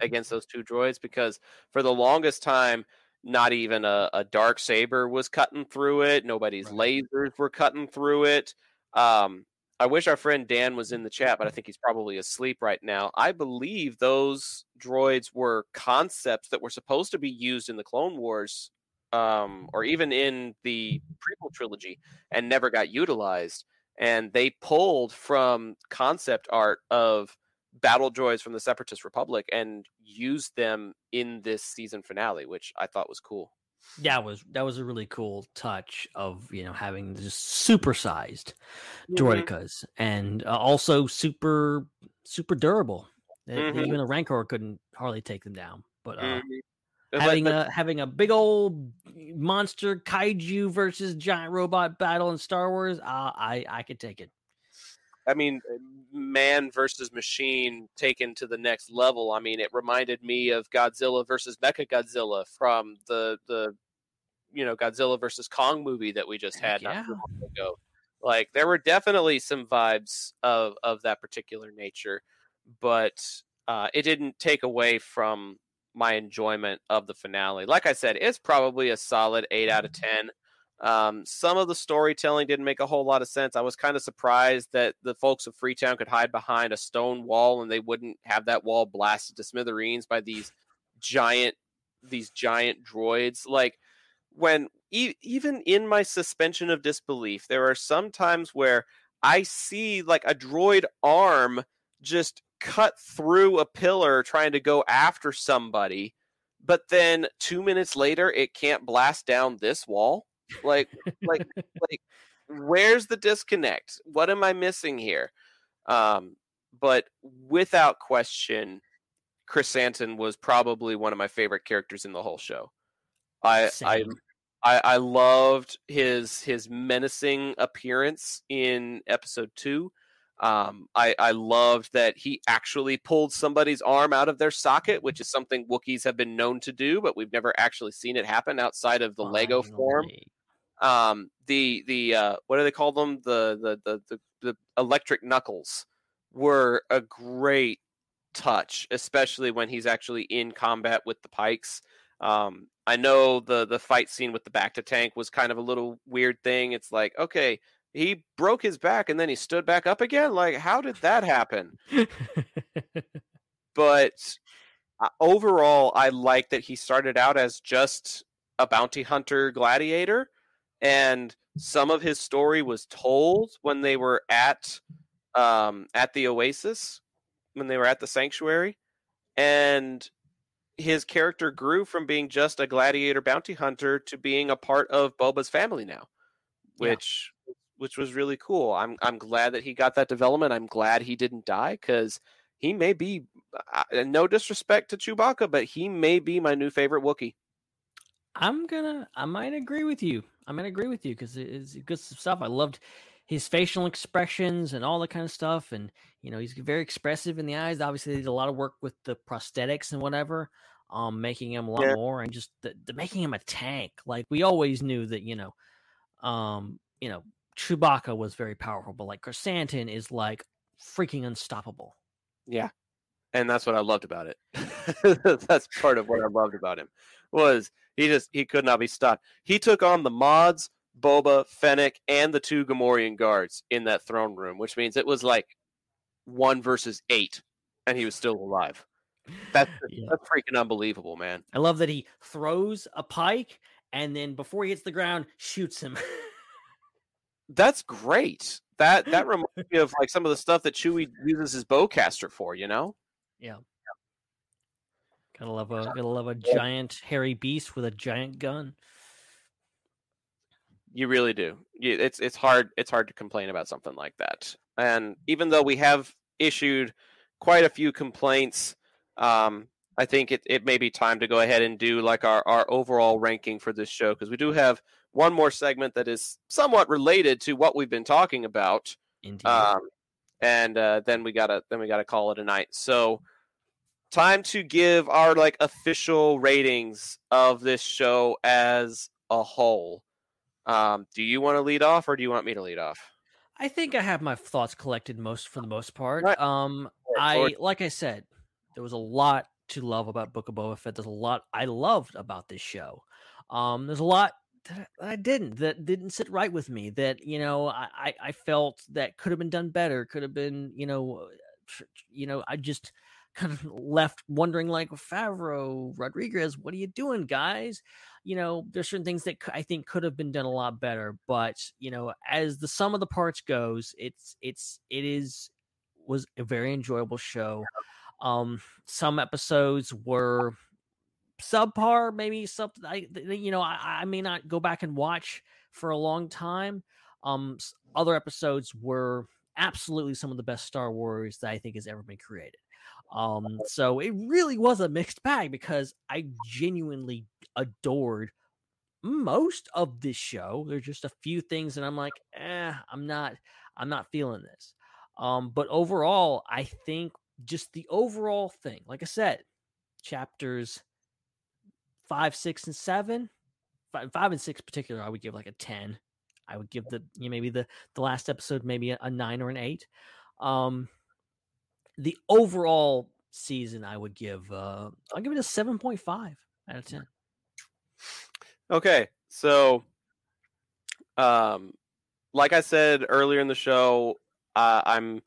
against those two droids because for the longest time not even a, a dark saber was cutting through it nobody's Right. lasers were cutting through it. Um i wish our friend dan was in the chat but i think he's probably asleep right now. I believe those droids were concepts that were supposed to be used in the clone wars um or even in the prequel trilogy and never got utilized. And they pulled from concept art of battle droids from the Separatist Republic and used them in this season finale, which I thought was cool. that was that was a really cool touch of you know having just supersized Mhm. droidekas and uh, also super super durable. Mhm. Even a Rancor couldn't hardly take them down. But uh, Mhm. But- having but- a having a big old monster kaiju versus giant robot battle in Star Wars, uh, I I could take it. I mean, man versus machine taken to the next level. I mean, it reminded me of Godzilla versus Mecha Godzilla from the the you know Godzilla versus Kong movie that we just had not Yeah. too long ago. Like there were definitely some vibes of of that particular nature, but uh, it didn't take away from my enjoyment of the finale. Like I said, it's probably a solid eight out of ten. Um, some of the storytelling didn't make a whole lot of sense. I was kind of surprised that the folks of Freetown could hide behind a stone wall and they wouldn't have that wall blasted to smithereens by these giant these giant droids. Like when e- even in my suspension of disbelief, there are some times where I see like a droid arm just cut through a pillar trying to go after somebody, but then two minutes later it can't blast down this wall. Like, like, (laughs) like, where's the disconnect? What am I missing here? Um, but without question, Krrsantan was probably one of my favorite characters in the whole show. I, I. I, I loved his his menacing appearance in episode two. Um, I, I loved that he actually pulled somebody's arm out of their socket, which is something Wookiees have been known to do, but we've never actually seen it happen outside of the Lego form. Um, the the uh, what do they call them? The the the the, the electric knuckles were a great touch, especially when he's actually in combat with the Pykes. Um, I know the the fight scene with the bacta tank was kind of a little weird thing. It's like, okay, he broke his back and then he stood back up again. Like, how did that happen? (laughs) But uh, overall, I like that he started out as just a bounty hunter gladiator, and some of his story was told when they were at um, at the Oasis, when they were at the sanctuary, and his character grew from being just a gladiator bounty hunter to being a part of Boba's family now, Yeah. which which was really cool. I'm I'm glad that he got that development. I'm glad he didn't die because he may be uh, and no disrespect to Chewbacca, but he may be my new favorite Wookiee. I'm gonna. I might agree with you. I might agree with you because it's good stuff. I loved his facial expressions and all that kind of stuff, and you know he's very expressive in the eyes. Obviously, they did a lot of work with the prosthetics and whatever, um, making him a lot Yeah. more, and just the, the making him a tank. Like we always knew that you know, um, you know, Chewbacca was very powerful, but like Krrsantan is like freaking unstoppable. Yeah. And that's what I loved about it. (laughs) that's part of what I loved about him was he just he could not be stopped. He took on the mods Boba, Fennec, and the two Gamorrean guards in that throne room, which means it was like one versus eight, and he was still alive. That's Yeah. that's freaking unbelievable, man. I love that he throws a Pyke and then before he hits the ground, shoots him. (laughs) That's great. That that (laughs) reminds me of like some of the stuff that Chewie uses his bowcaster for. You know, gotta love a gotta love a giant hairy beast with a giant gun. you really do. It's it's hard it's hard to complain about something like that. And even though we have issued quite a few complaints, um, I think it, it may be time to go ahead and do like our, our overall ranking for this show because we do have one more segment that is somewhat related to what we've been talking about. Indeed. um, and uh, then we gotta then we gotta call it a night. So, time to give our like official ratings of this show as a whole. Um, do you want to lead off, or do you want me to lead off? I think I have my thoughts collected most for the most part. Right. Um, I like I said, there was a lot to love about Book of Boba Fett. There's a lot I loved about this show. Um, there's a lot that I- didn't that didn't sit right with me. That you know I I, felt that could have been done better. Could have been you know uh, you know I just kind of left wondering like Favreau Rodriguez, what are you doing, guys? You know, there's certain things that I think could have been done a lot better, but you know, as the sum of the parts goes, it's it's it is was a very enjoyable show. Um, some episodes were subpar, maybe something I you know I, I may not go back and watch for a long time. Um, other episodes were absolutely some of the best Star Wars that I think has ever been created. Um, so it really was a mixed bag because I genuinely adored most of this show. There's just a few things that I'm like, eh, I'm not, I'm not feeling this. Um, but overall, I think just the overall thing, like I said, chapters five, six, and seven, five, five and six particular, I would give like a ten. I would give the you know, maybe the the last episode maybe a, a nine or an eight. Um, the overall season, I would give uh, I'll give it a seven point five out of ten. Okay, so, um, like I said earlier in the show, uh, I'm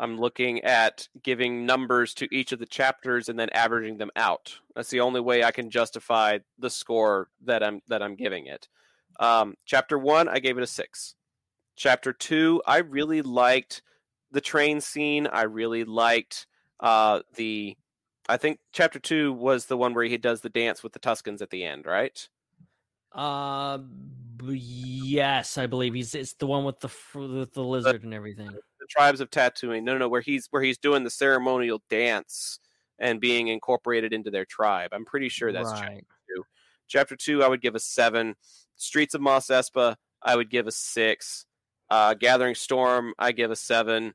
I'm looking at giving numbers to each of the chapters and then averaging them out. That's the only way I can justify the score that I'm that I'm giving it. Um, chapter one, I gave it a six. Chapter two, I really liked the train scene. I really liked uh, the. I think chapter two was the one where he does the dance with the Tuskens at the end, right? Uh, yes, I believe he's it's the one with the with the lizard and everything. the tribes of Tatooine. No, no, no, where he's where he's doing the ceremonial dance and being incorporated into their tribe. I'm pretty sure that's chapter two. Chapter two, I would give a seven. Streets of Mos Espa, I would give a six. Uh, Gathering Storm, I give a seven.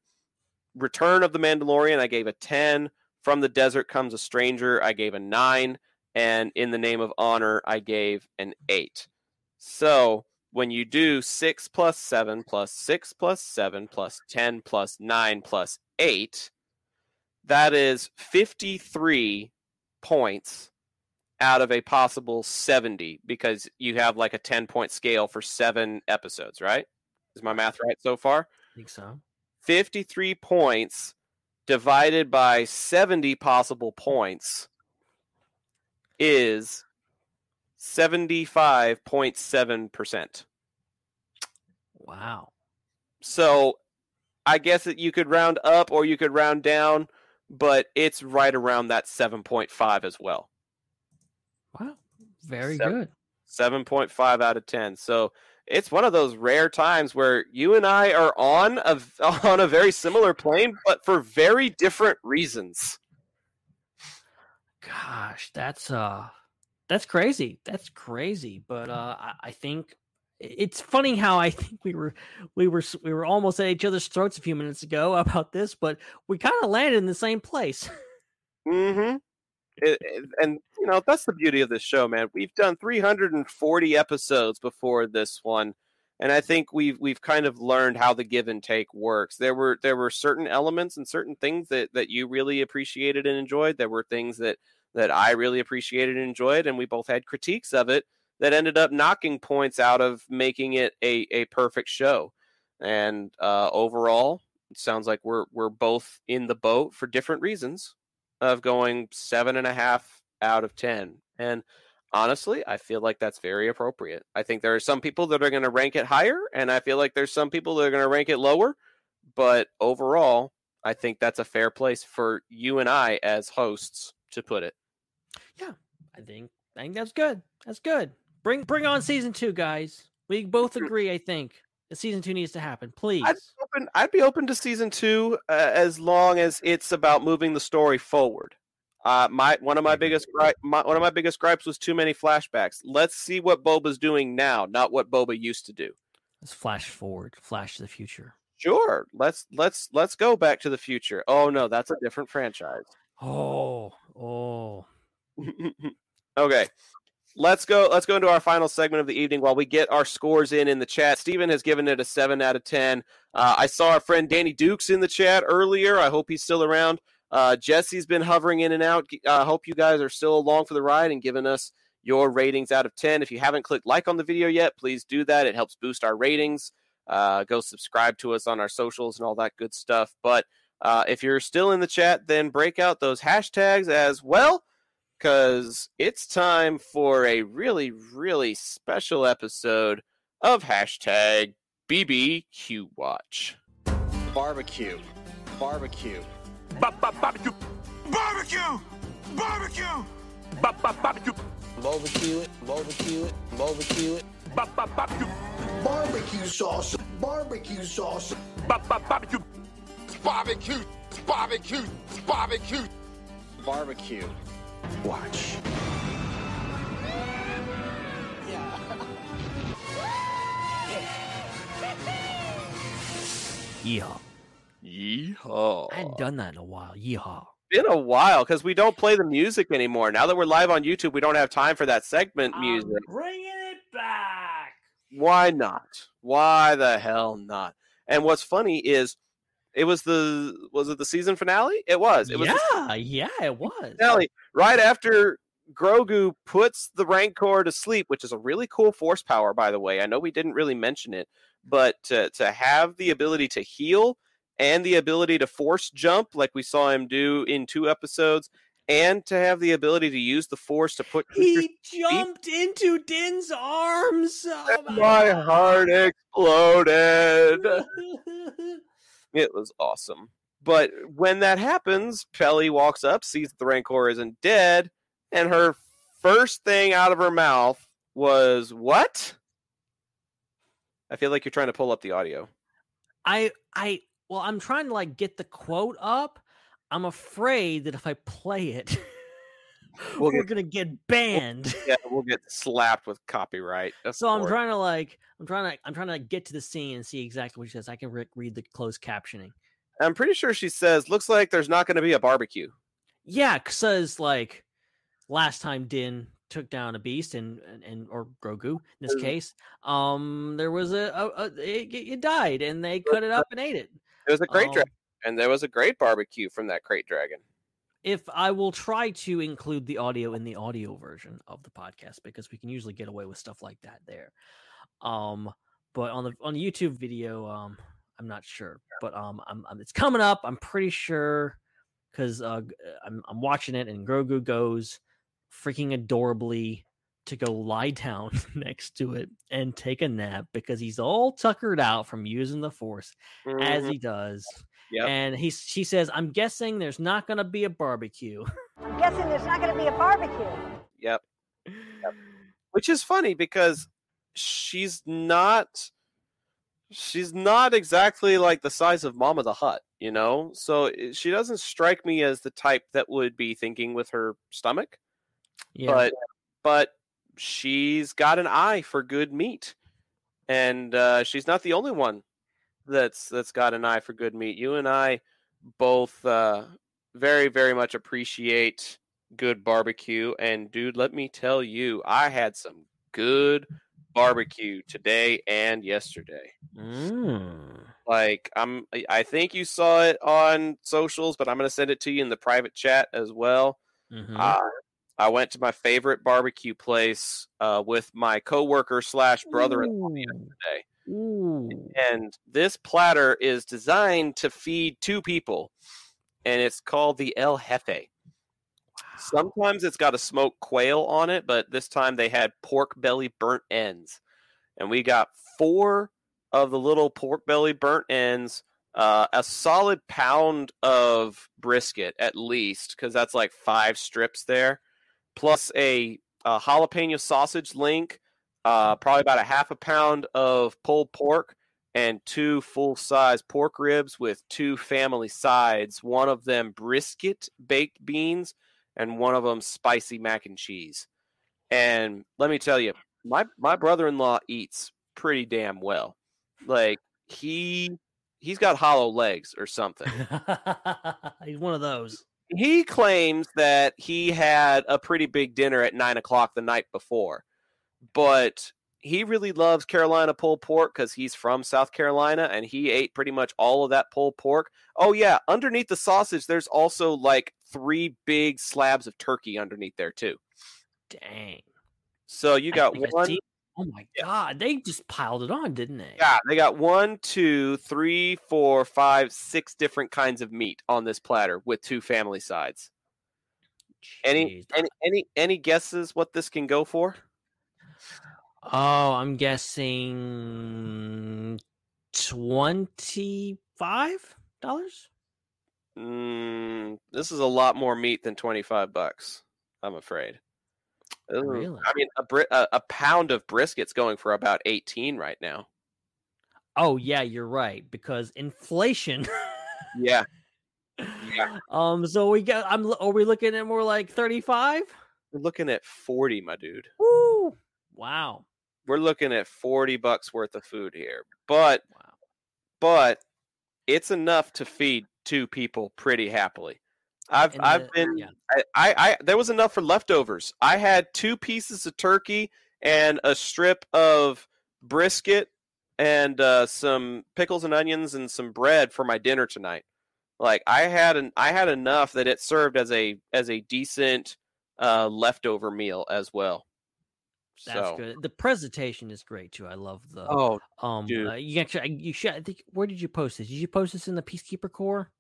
Return of the Mandalorian, I gave a ten. From the Desert Comes a Stranger, I gave a nine. And In the Name of Honor, I gave an eight. So when you do six plus seven plus six plus seven plus 10 plus nine plus eight, that is 53 points out of a possible 70 because you have like a 10 point scale for seven episodes, right? Is my math right so far? I think so. 53 points divided by 70 possible points is 75.7%. Wow. So I guess that you could round up or you could round down, but it's right around that 7.5 as well. Wow. Very Seven. good. 7.5 out of 10. So it's one of those rare times where you and I are on a (laughs) on a very similar plane but for very different reasons. Gosh, that's uh that's crazy. That's crazy. But uh I, I think it's funny how I (laughs) think we were we were we were almost at each other's throats a few minutes ago about this, but we kind of landed in the same place. (laughs) Mm-hmm. It, and you know that's the beauty of this show, man. We've done 340 episodes before this one, and I think we've we've kind of learned how the give and take works. There were there were certain elements and certain things that that you really appreciated and enjoyed. There were things that that I really appreciated and enjoyed, and we both had critiques of it. that ended up knocking points out of making it a, a perfect show. And uh, overall, it sounds like we're we're both in the boat for different reasons of going seven and a half out of ten. And honestly, I feel like that's very appropriate. I think there are some people that are going to rank it higher, and I feel like there's some people that are going to rank it lower. But overall, I think that's a fair place for you and I as hosts to put it. Yeah, I think I think that's good. That's good. Bring bring on season two, guys. We both (laughs) agree. I think season two needs to happen. Please. I'd be open, I'd be open to season two uh, as long as it's about moving the story forward. Uh, my one of my biggest gri- my, one of my biggest gripes was too many flashbacks. Let's see what Boba's doing now, not what Boba used to do. Let's flash forward, flash to the future. Sure, let's let's let's go back to the future. Oh no, that's a different franchise. Oh, oh. (laughs) okay. Let's go. Let's go into our final segment of the evening while we get our scores in in the chat. Steven has given it a seven out of ten. Uh, I saw our friend Danny Dukes in the chat earlier. I hope he's still around. Uh, Jesse's been hovering in and out. I uh, hope you guys are still along for the ride and giving us your ratings out of 10. If you haven't clicked like on the video yet, please do that. It helps boost our ratings. Uh, go subscribe to us on our socials and all that good stuff. But uh, if you're still in the chat, then break out those hashtags as well, because it's time for a really, really special episode of hashtag BBQ Watch. Barbecue. Barbecue. Barbecue! Barbecue! Barbecue! Barbecue it, barbecue it, barbecue it. Barbecue! Barbecue sauce. Barbecue sauce. Barbecue! Barbecue! Barbecue! Barbecue! Barbecue. Watch. Yeehaw. Yeehaw. I hadn't done that in a while. Yeehaw. been a while because we don't play the music anymore. Now that we're live on YouTube, we don't have time for that segment music. bringing it back. Why not? Why the hell not? And what's funny is, it was the was it the season finale? It was. It was yeah, yeah, it was. finale right after Grogu puts the Rancor to sleep, which is a really cool force power, by the way. I know we didn't really mention it, but to to have the ability to heal and the ability to force jump, like we saw him do in two episodes, and to have the ability to use the force to put He jumped into Din's arms. Oh my heart exploded. (laughs) It was awesome. But when that happens, Peli walks up, sees that the Rancor isn't dead, and her first thing out of her mouth was, What? I feel like you're trying to pull up the audio. I I well, I'm trying to like get the quote up. I'm afraid that if I play it, (laughs) (laughs) We'll we're get- gonna get banned. Yeah, we'll get slapped with copyright. So I'm trying to like I'm trying to I'm trying to get to the scene and see exactly what she says. I can re- read the closed captioning. I'm pretty sure she says, Looks like there's not going to be a barbecue. Yeah, says like last time Din took down a beast and and, and or Grogu in this Mm. case, um, there was a, a, a it, it died and they cut it up and ate it. It was a great Um, dragon, and there was a great barbecue from that great dragon. If I will try to include the audio in the audio version of the podcast because we can usually get away with stuff like that there. Um, but on the on the YouTube video, um, I'm not sure, but um, I'm, I'm it's coming up. I'm pretty sure because uh, g- I'm I'm watching it and Grogu goes freaking adorably to go lie down (laughs) next to it and take a nap because he's all tuckered out from using the force as Mhm. he does. Yep. And he she says, "I'm guessing there's not going to be a barbecue." (laughs) I'm guessing there's not going to be a barbecue. Yep. yep. (laughs) Which is funny because she's not she's not exactly like the size of Mama the Hutt, you know? So she doesn't strike me as the type that would be thinking with her stomach, yeah, but but she's got an eye for good meat. And uh, she's not the only one that's that's got an eye for good meat. You and I both uh, very very much appreciate good barbecue and dude let me tell you i had some good barbecue today and yesterday Mm. like i'm I- think you saw it on socials but i'm going to send it to you in the private chat as well Mhm. uh, I went to my favorite barbecue place uh, with my coworker slash brother-in-law yesterday, Ooh. and this platter is designed to feed two people, and it's called the El Jefe. Sometimes it's got a smoked quail on it, but this time they had pork belly burnt ends, and we got four of the little pork belly burnt ends, uh, a solid pound of brisket at least, because that's like five strips there, plus a, a jalapeno sausage link, uh, probably about a half a pound of pulled pork, and two full size pork ribs with two family sides. One of them brisket baked beans, and one of them spicy mac and cheese. And let me tell you, my my brother in law eats pretty damn well. Like he he's got hollow legs or something. (laughs) He's one of those. he claims that he had a pretty big dinner at nine o'clock the night before, but he really loves Carolina pulled pork because he's from South Carolina and he ate pretty much all of that pulled pork. Oh yeah, underneath the sausage, there's also like three big slabs of turkey underneath there too. Dang. So you got one. Oh my god, they just piled it on, didn't they? Yeah, they got one, two, three, four, five, six different kinds of meat on this platter with two family sides. Any any any any guesses what this can go for? Oh, I'm guessing twenty-five dollars. Mm, this is a lot more meat than twenty five bucks. I'm afraid. Ooh, Really? I mean, a, bri- a a pound of brisket's going for about eighteen right now. Oh yeah, you're right because inflation. Yeah, yeah. (laughs) um, so we got. I'm. Are we looking at more like thirty-five? We're looking at forty, my dude. Woo! Wow. We're looking at forty bucks worth of food here, but Wow. but it's enough to feed two people pretty happily. I've And I've been yeah. I, I I there was enough for leftovers. I had two pieces of turkey and a strip of brisket and uh, some pickles and onions and some bread for my dinner tonight. Like I had an I had enough that it served as a as a decent uh, leftover meal as well. That's so, good. The presentation is great too. I love the. Oh, um, uh, you actually, you should. I think. Where did you post this? Did you post this in the Peacekeeper Corps?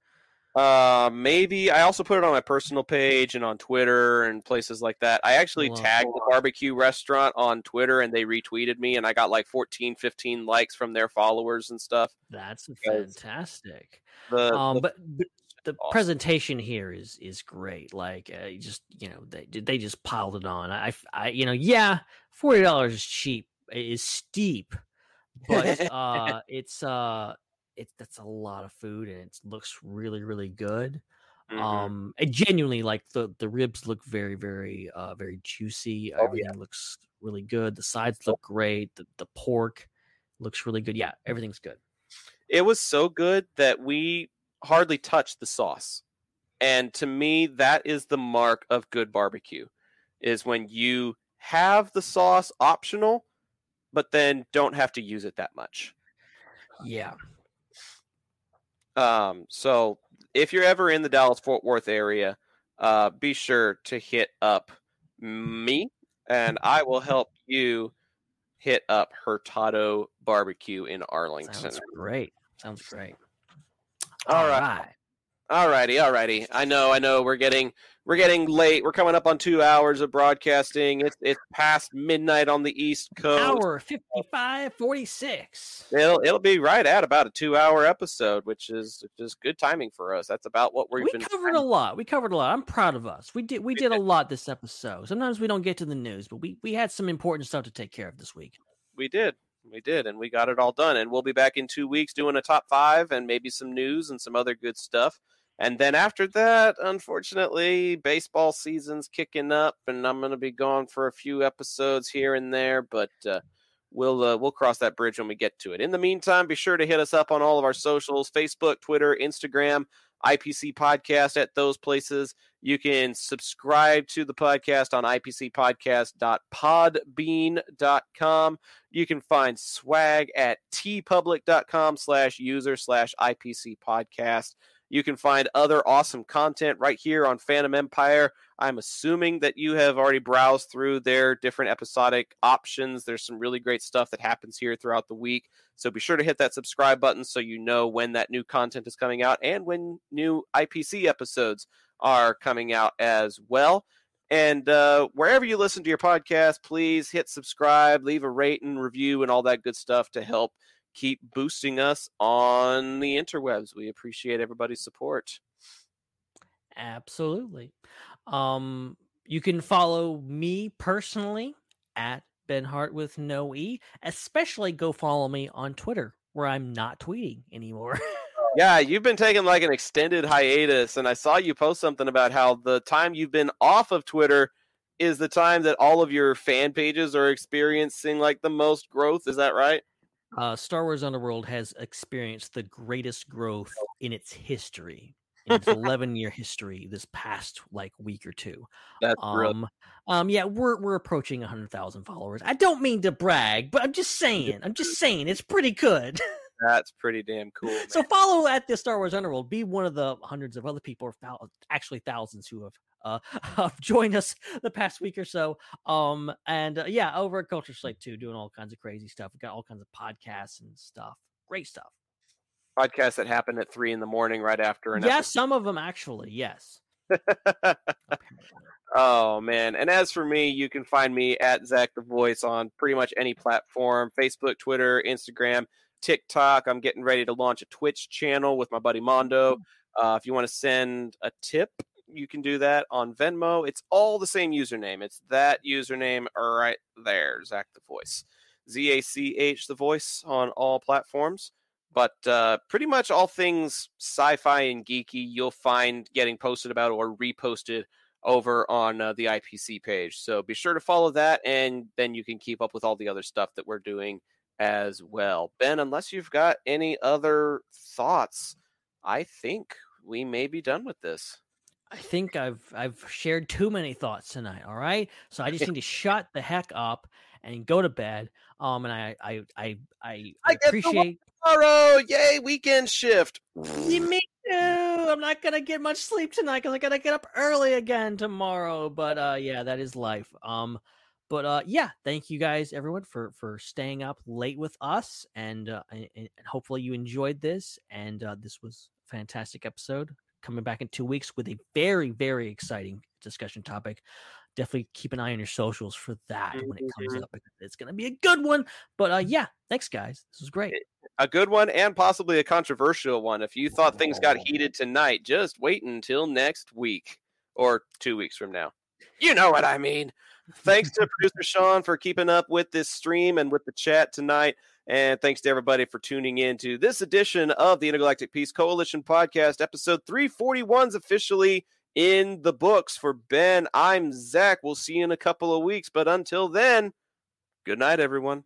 Uh, maybe I also put it on my personal page and on Twitter and places like that. I actually Love tagged the barbecue restaurant on Twitter and they retweeted me and I got like 14, 15 likes from their followers and stuff. That's fantastic. The, um, the- but, but the awesome. presentation here is is great. Like, uh, just you know, they they just piled it on. I, I you know, yeah, forty dollars is cheap, is steep, but (laughs) uh, it's uh, it's that's a lot of food and it looks really really good. Mhm. Um, and genuinely, like the the ribs look very very uh very juicy. Oh, Everything looks really good. The sides look great. The the pork looks really good. Yeah, everything's good. it was so good that we hardly touch the sauce. And to me, that is the mark of good barbecue is when you have the sauce optional, but then don't have to use it that much. Yeah. Um, so if you're ever in the Dallas Fort Worth area, uh, be sure to hit up me and I will help you hit up Hurtado Barbecue in Arlington. Sounds great. Sounds great. All right. Alrighty, alrighty. I know, I know. We're getting we're getting late. We're coming up on two hours of broadcasting. It's it's past midnight on the East Coast. Hour 55 46. It'll it'll be right at about a two hour episode, which is just good timing for us. That's about what we've We been covered a lot. We covered a lot. I'm proud of us. We did we did a (laughs) lot this episode. Sometimes we don't get to the news, but we we had some important stuff to take care of this week. we did. We did, and we got it all done. And we'll be back in two weeks doing a top five and maybe some news and some other good stuff. And then after that, unfortunately, baseball season's kicking up, and I'm going to be gone for a few episodes here and there. But uh, we'll uh, we'll cross that bridge when we get to it. In the meantime, be sure to hit us up on all of our socials: Facebook, Twitter, Instagram. IPC podcast at those places. You can subscribe to the podcast on ipcpodcast.podbean.com. You can find swag at teepublic.com slash user slash IPC podcast. You can find other awesome content right here on Phantom Empire. I'm assuming that you have already browsed through their different episodic options. There's some really great stuff that happens here throughout the week. So be sure to hit that subscribe button so you know when that new content is coming out and when new IPC episodes are coming out as well. And uh, wherever you listen to your podcast, please hit subscribe, leave a rate and review, and all that good stuff to help keep boosting us on the interwebs. We appreciate everybody's support. Absolutely. Um, you can follow me personally at Ben Hart with no E. Especially go follow me on Twitter where I'm not tweeting anymore. (laughs) yeah, you've been taking like an extended hiatus, and I saw you post something about how the time you've been off of Twitter is the time that all of your fan pages are experiencing like the most growth. Is that right? Uh, Star Wars Underworld has experienced the greatest growth in its history, in its (laughs) 11 year history this past like week or two. That's um, um, yeah, we're we're approaching 100,000 followers. I don't mean to brag, but I'm just saying, I'm just saying it's pretty good. That's pretty damn cool. Man. So follow at the Star Wars Underworld. Be one of the hundreds of other people, or thou- actually thousands, who have uh, (laughs) have joined us the past week or so. Um, and uh, yeah, over at Culture Slate too, doing all kinds of crazy stuff. We got all kinds of podcasts and stuff. Great stuff. Podcasts that happen at three in the morning, right after an. Yes, episode. some of them actually. Yes. (laughs) oh man! And as for me, you can find me at Zac the Voice on pretty much any platform: Facebook, Twitter, Instagram. TikTok. I'm getting ready to launch a Twitch channel with my buddy Mondo. Uh, if you want to send a tip, you can do that on Venmo. It's all the same username. It's that username right there, Zach the Voice. Z A C H the Voice on all platforms. But uh, pretty much all things sci fi and geeky you'll find getting posted about or reposted over on uh, the IPC page. So be sure to follow that, and then you can keep up with all the other stuff that we're doing as well. Ben, unless you've got any other thoughts, I think we may be done with this. I think I've I've shared too many thoughts tonight. All right, so I just need to shut the heck up and go to bed. Um, and I I I I, I appreciate tomorrow. Yay, weekend shift. Me too. I'm not gonna get much sleep tonight because I gotta get up early again tomorrow. But uh, yeah, that is life. Um, but uh, yeah, thank you guys, everyone, for for staying up late with us, and uh, and, and hopefully you enjoyed this. And uh, this was a fantastic episode. Coming back in two weeks with a very very exciting discussion topic. Definitely keep an eye on your socials for that when it comes Mhm. up. It's gonna be a good one. But uh, yeah, thanks guys. This was great. A good one and possibly a controversial one. If you thought things got heated tonight, just wait until next week or two weeks from now. You know what I mean. Thanks to producer Sean for keeping up with this stream and with the chat tonight. And thanks to everybody for tuning in to this edition of the Intergalactic Peace Coalition podcast. Episode 341 is officially in the books for Ben. I'm Zac. We'll see you in a couple of weeks. But until then, good night, everyone.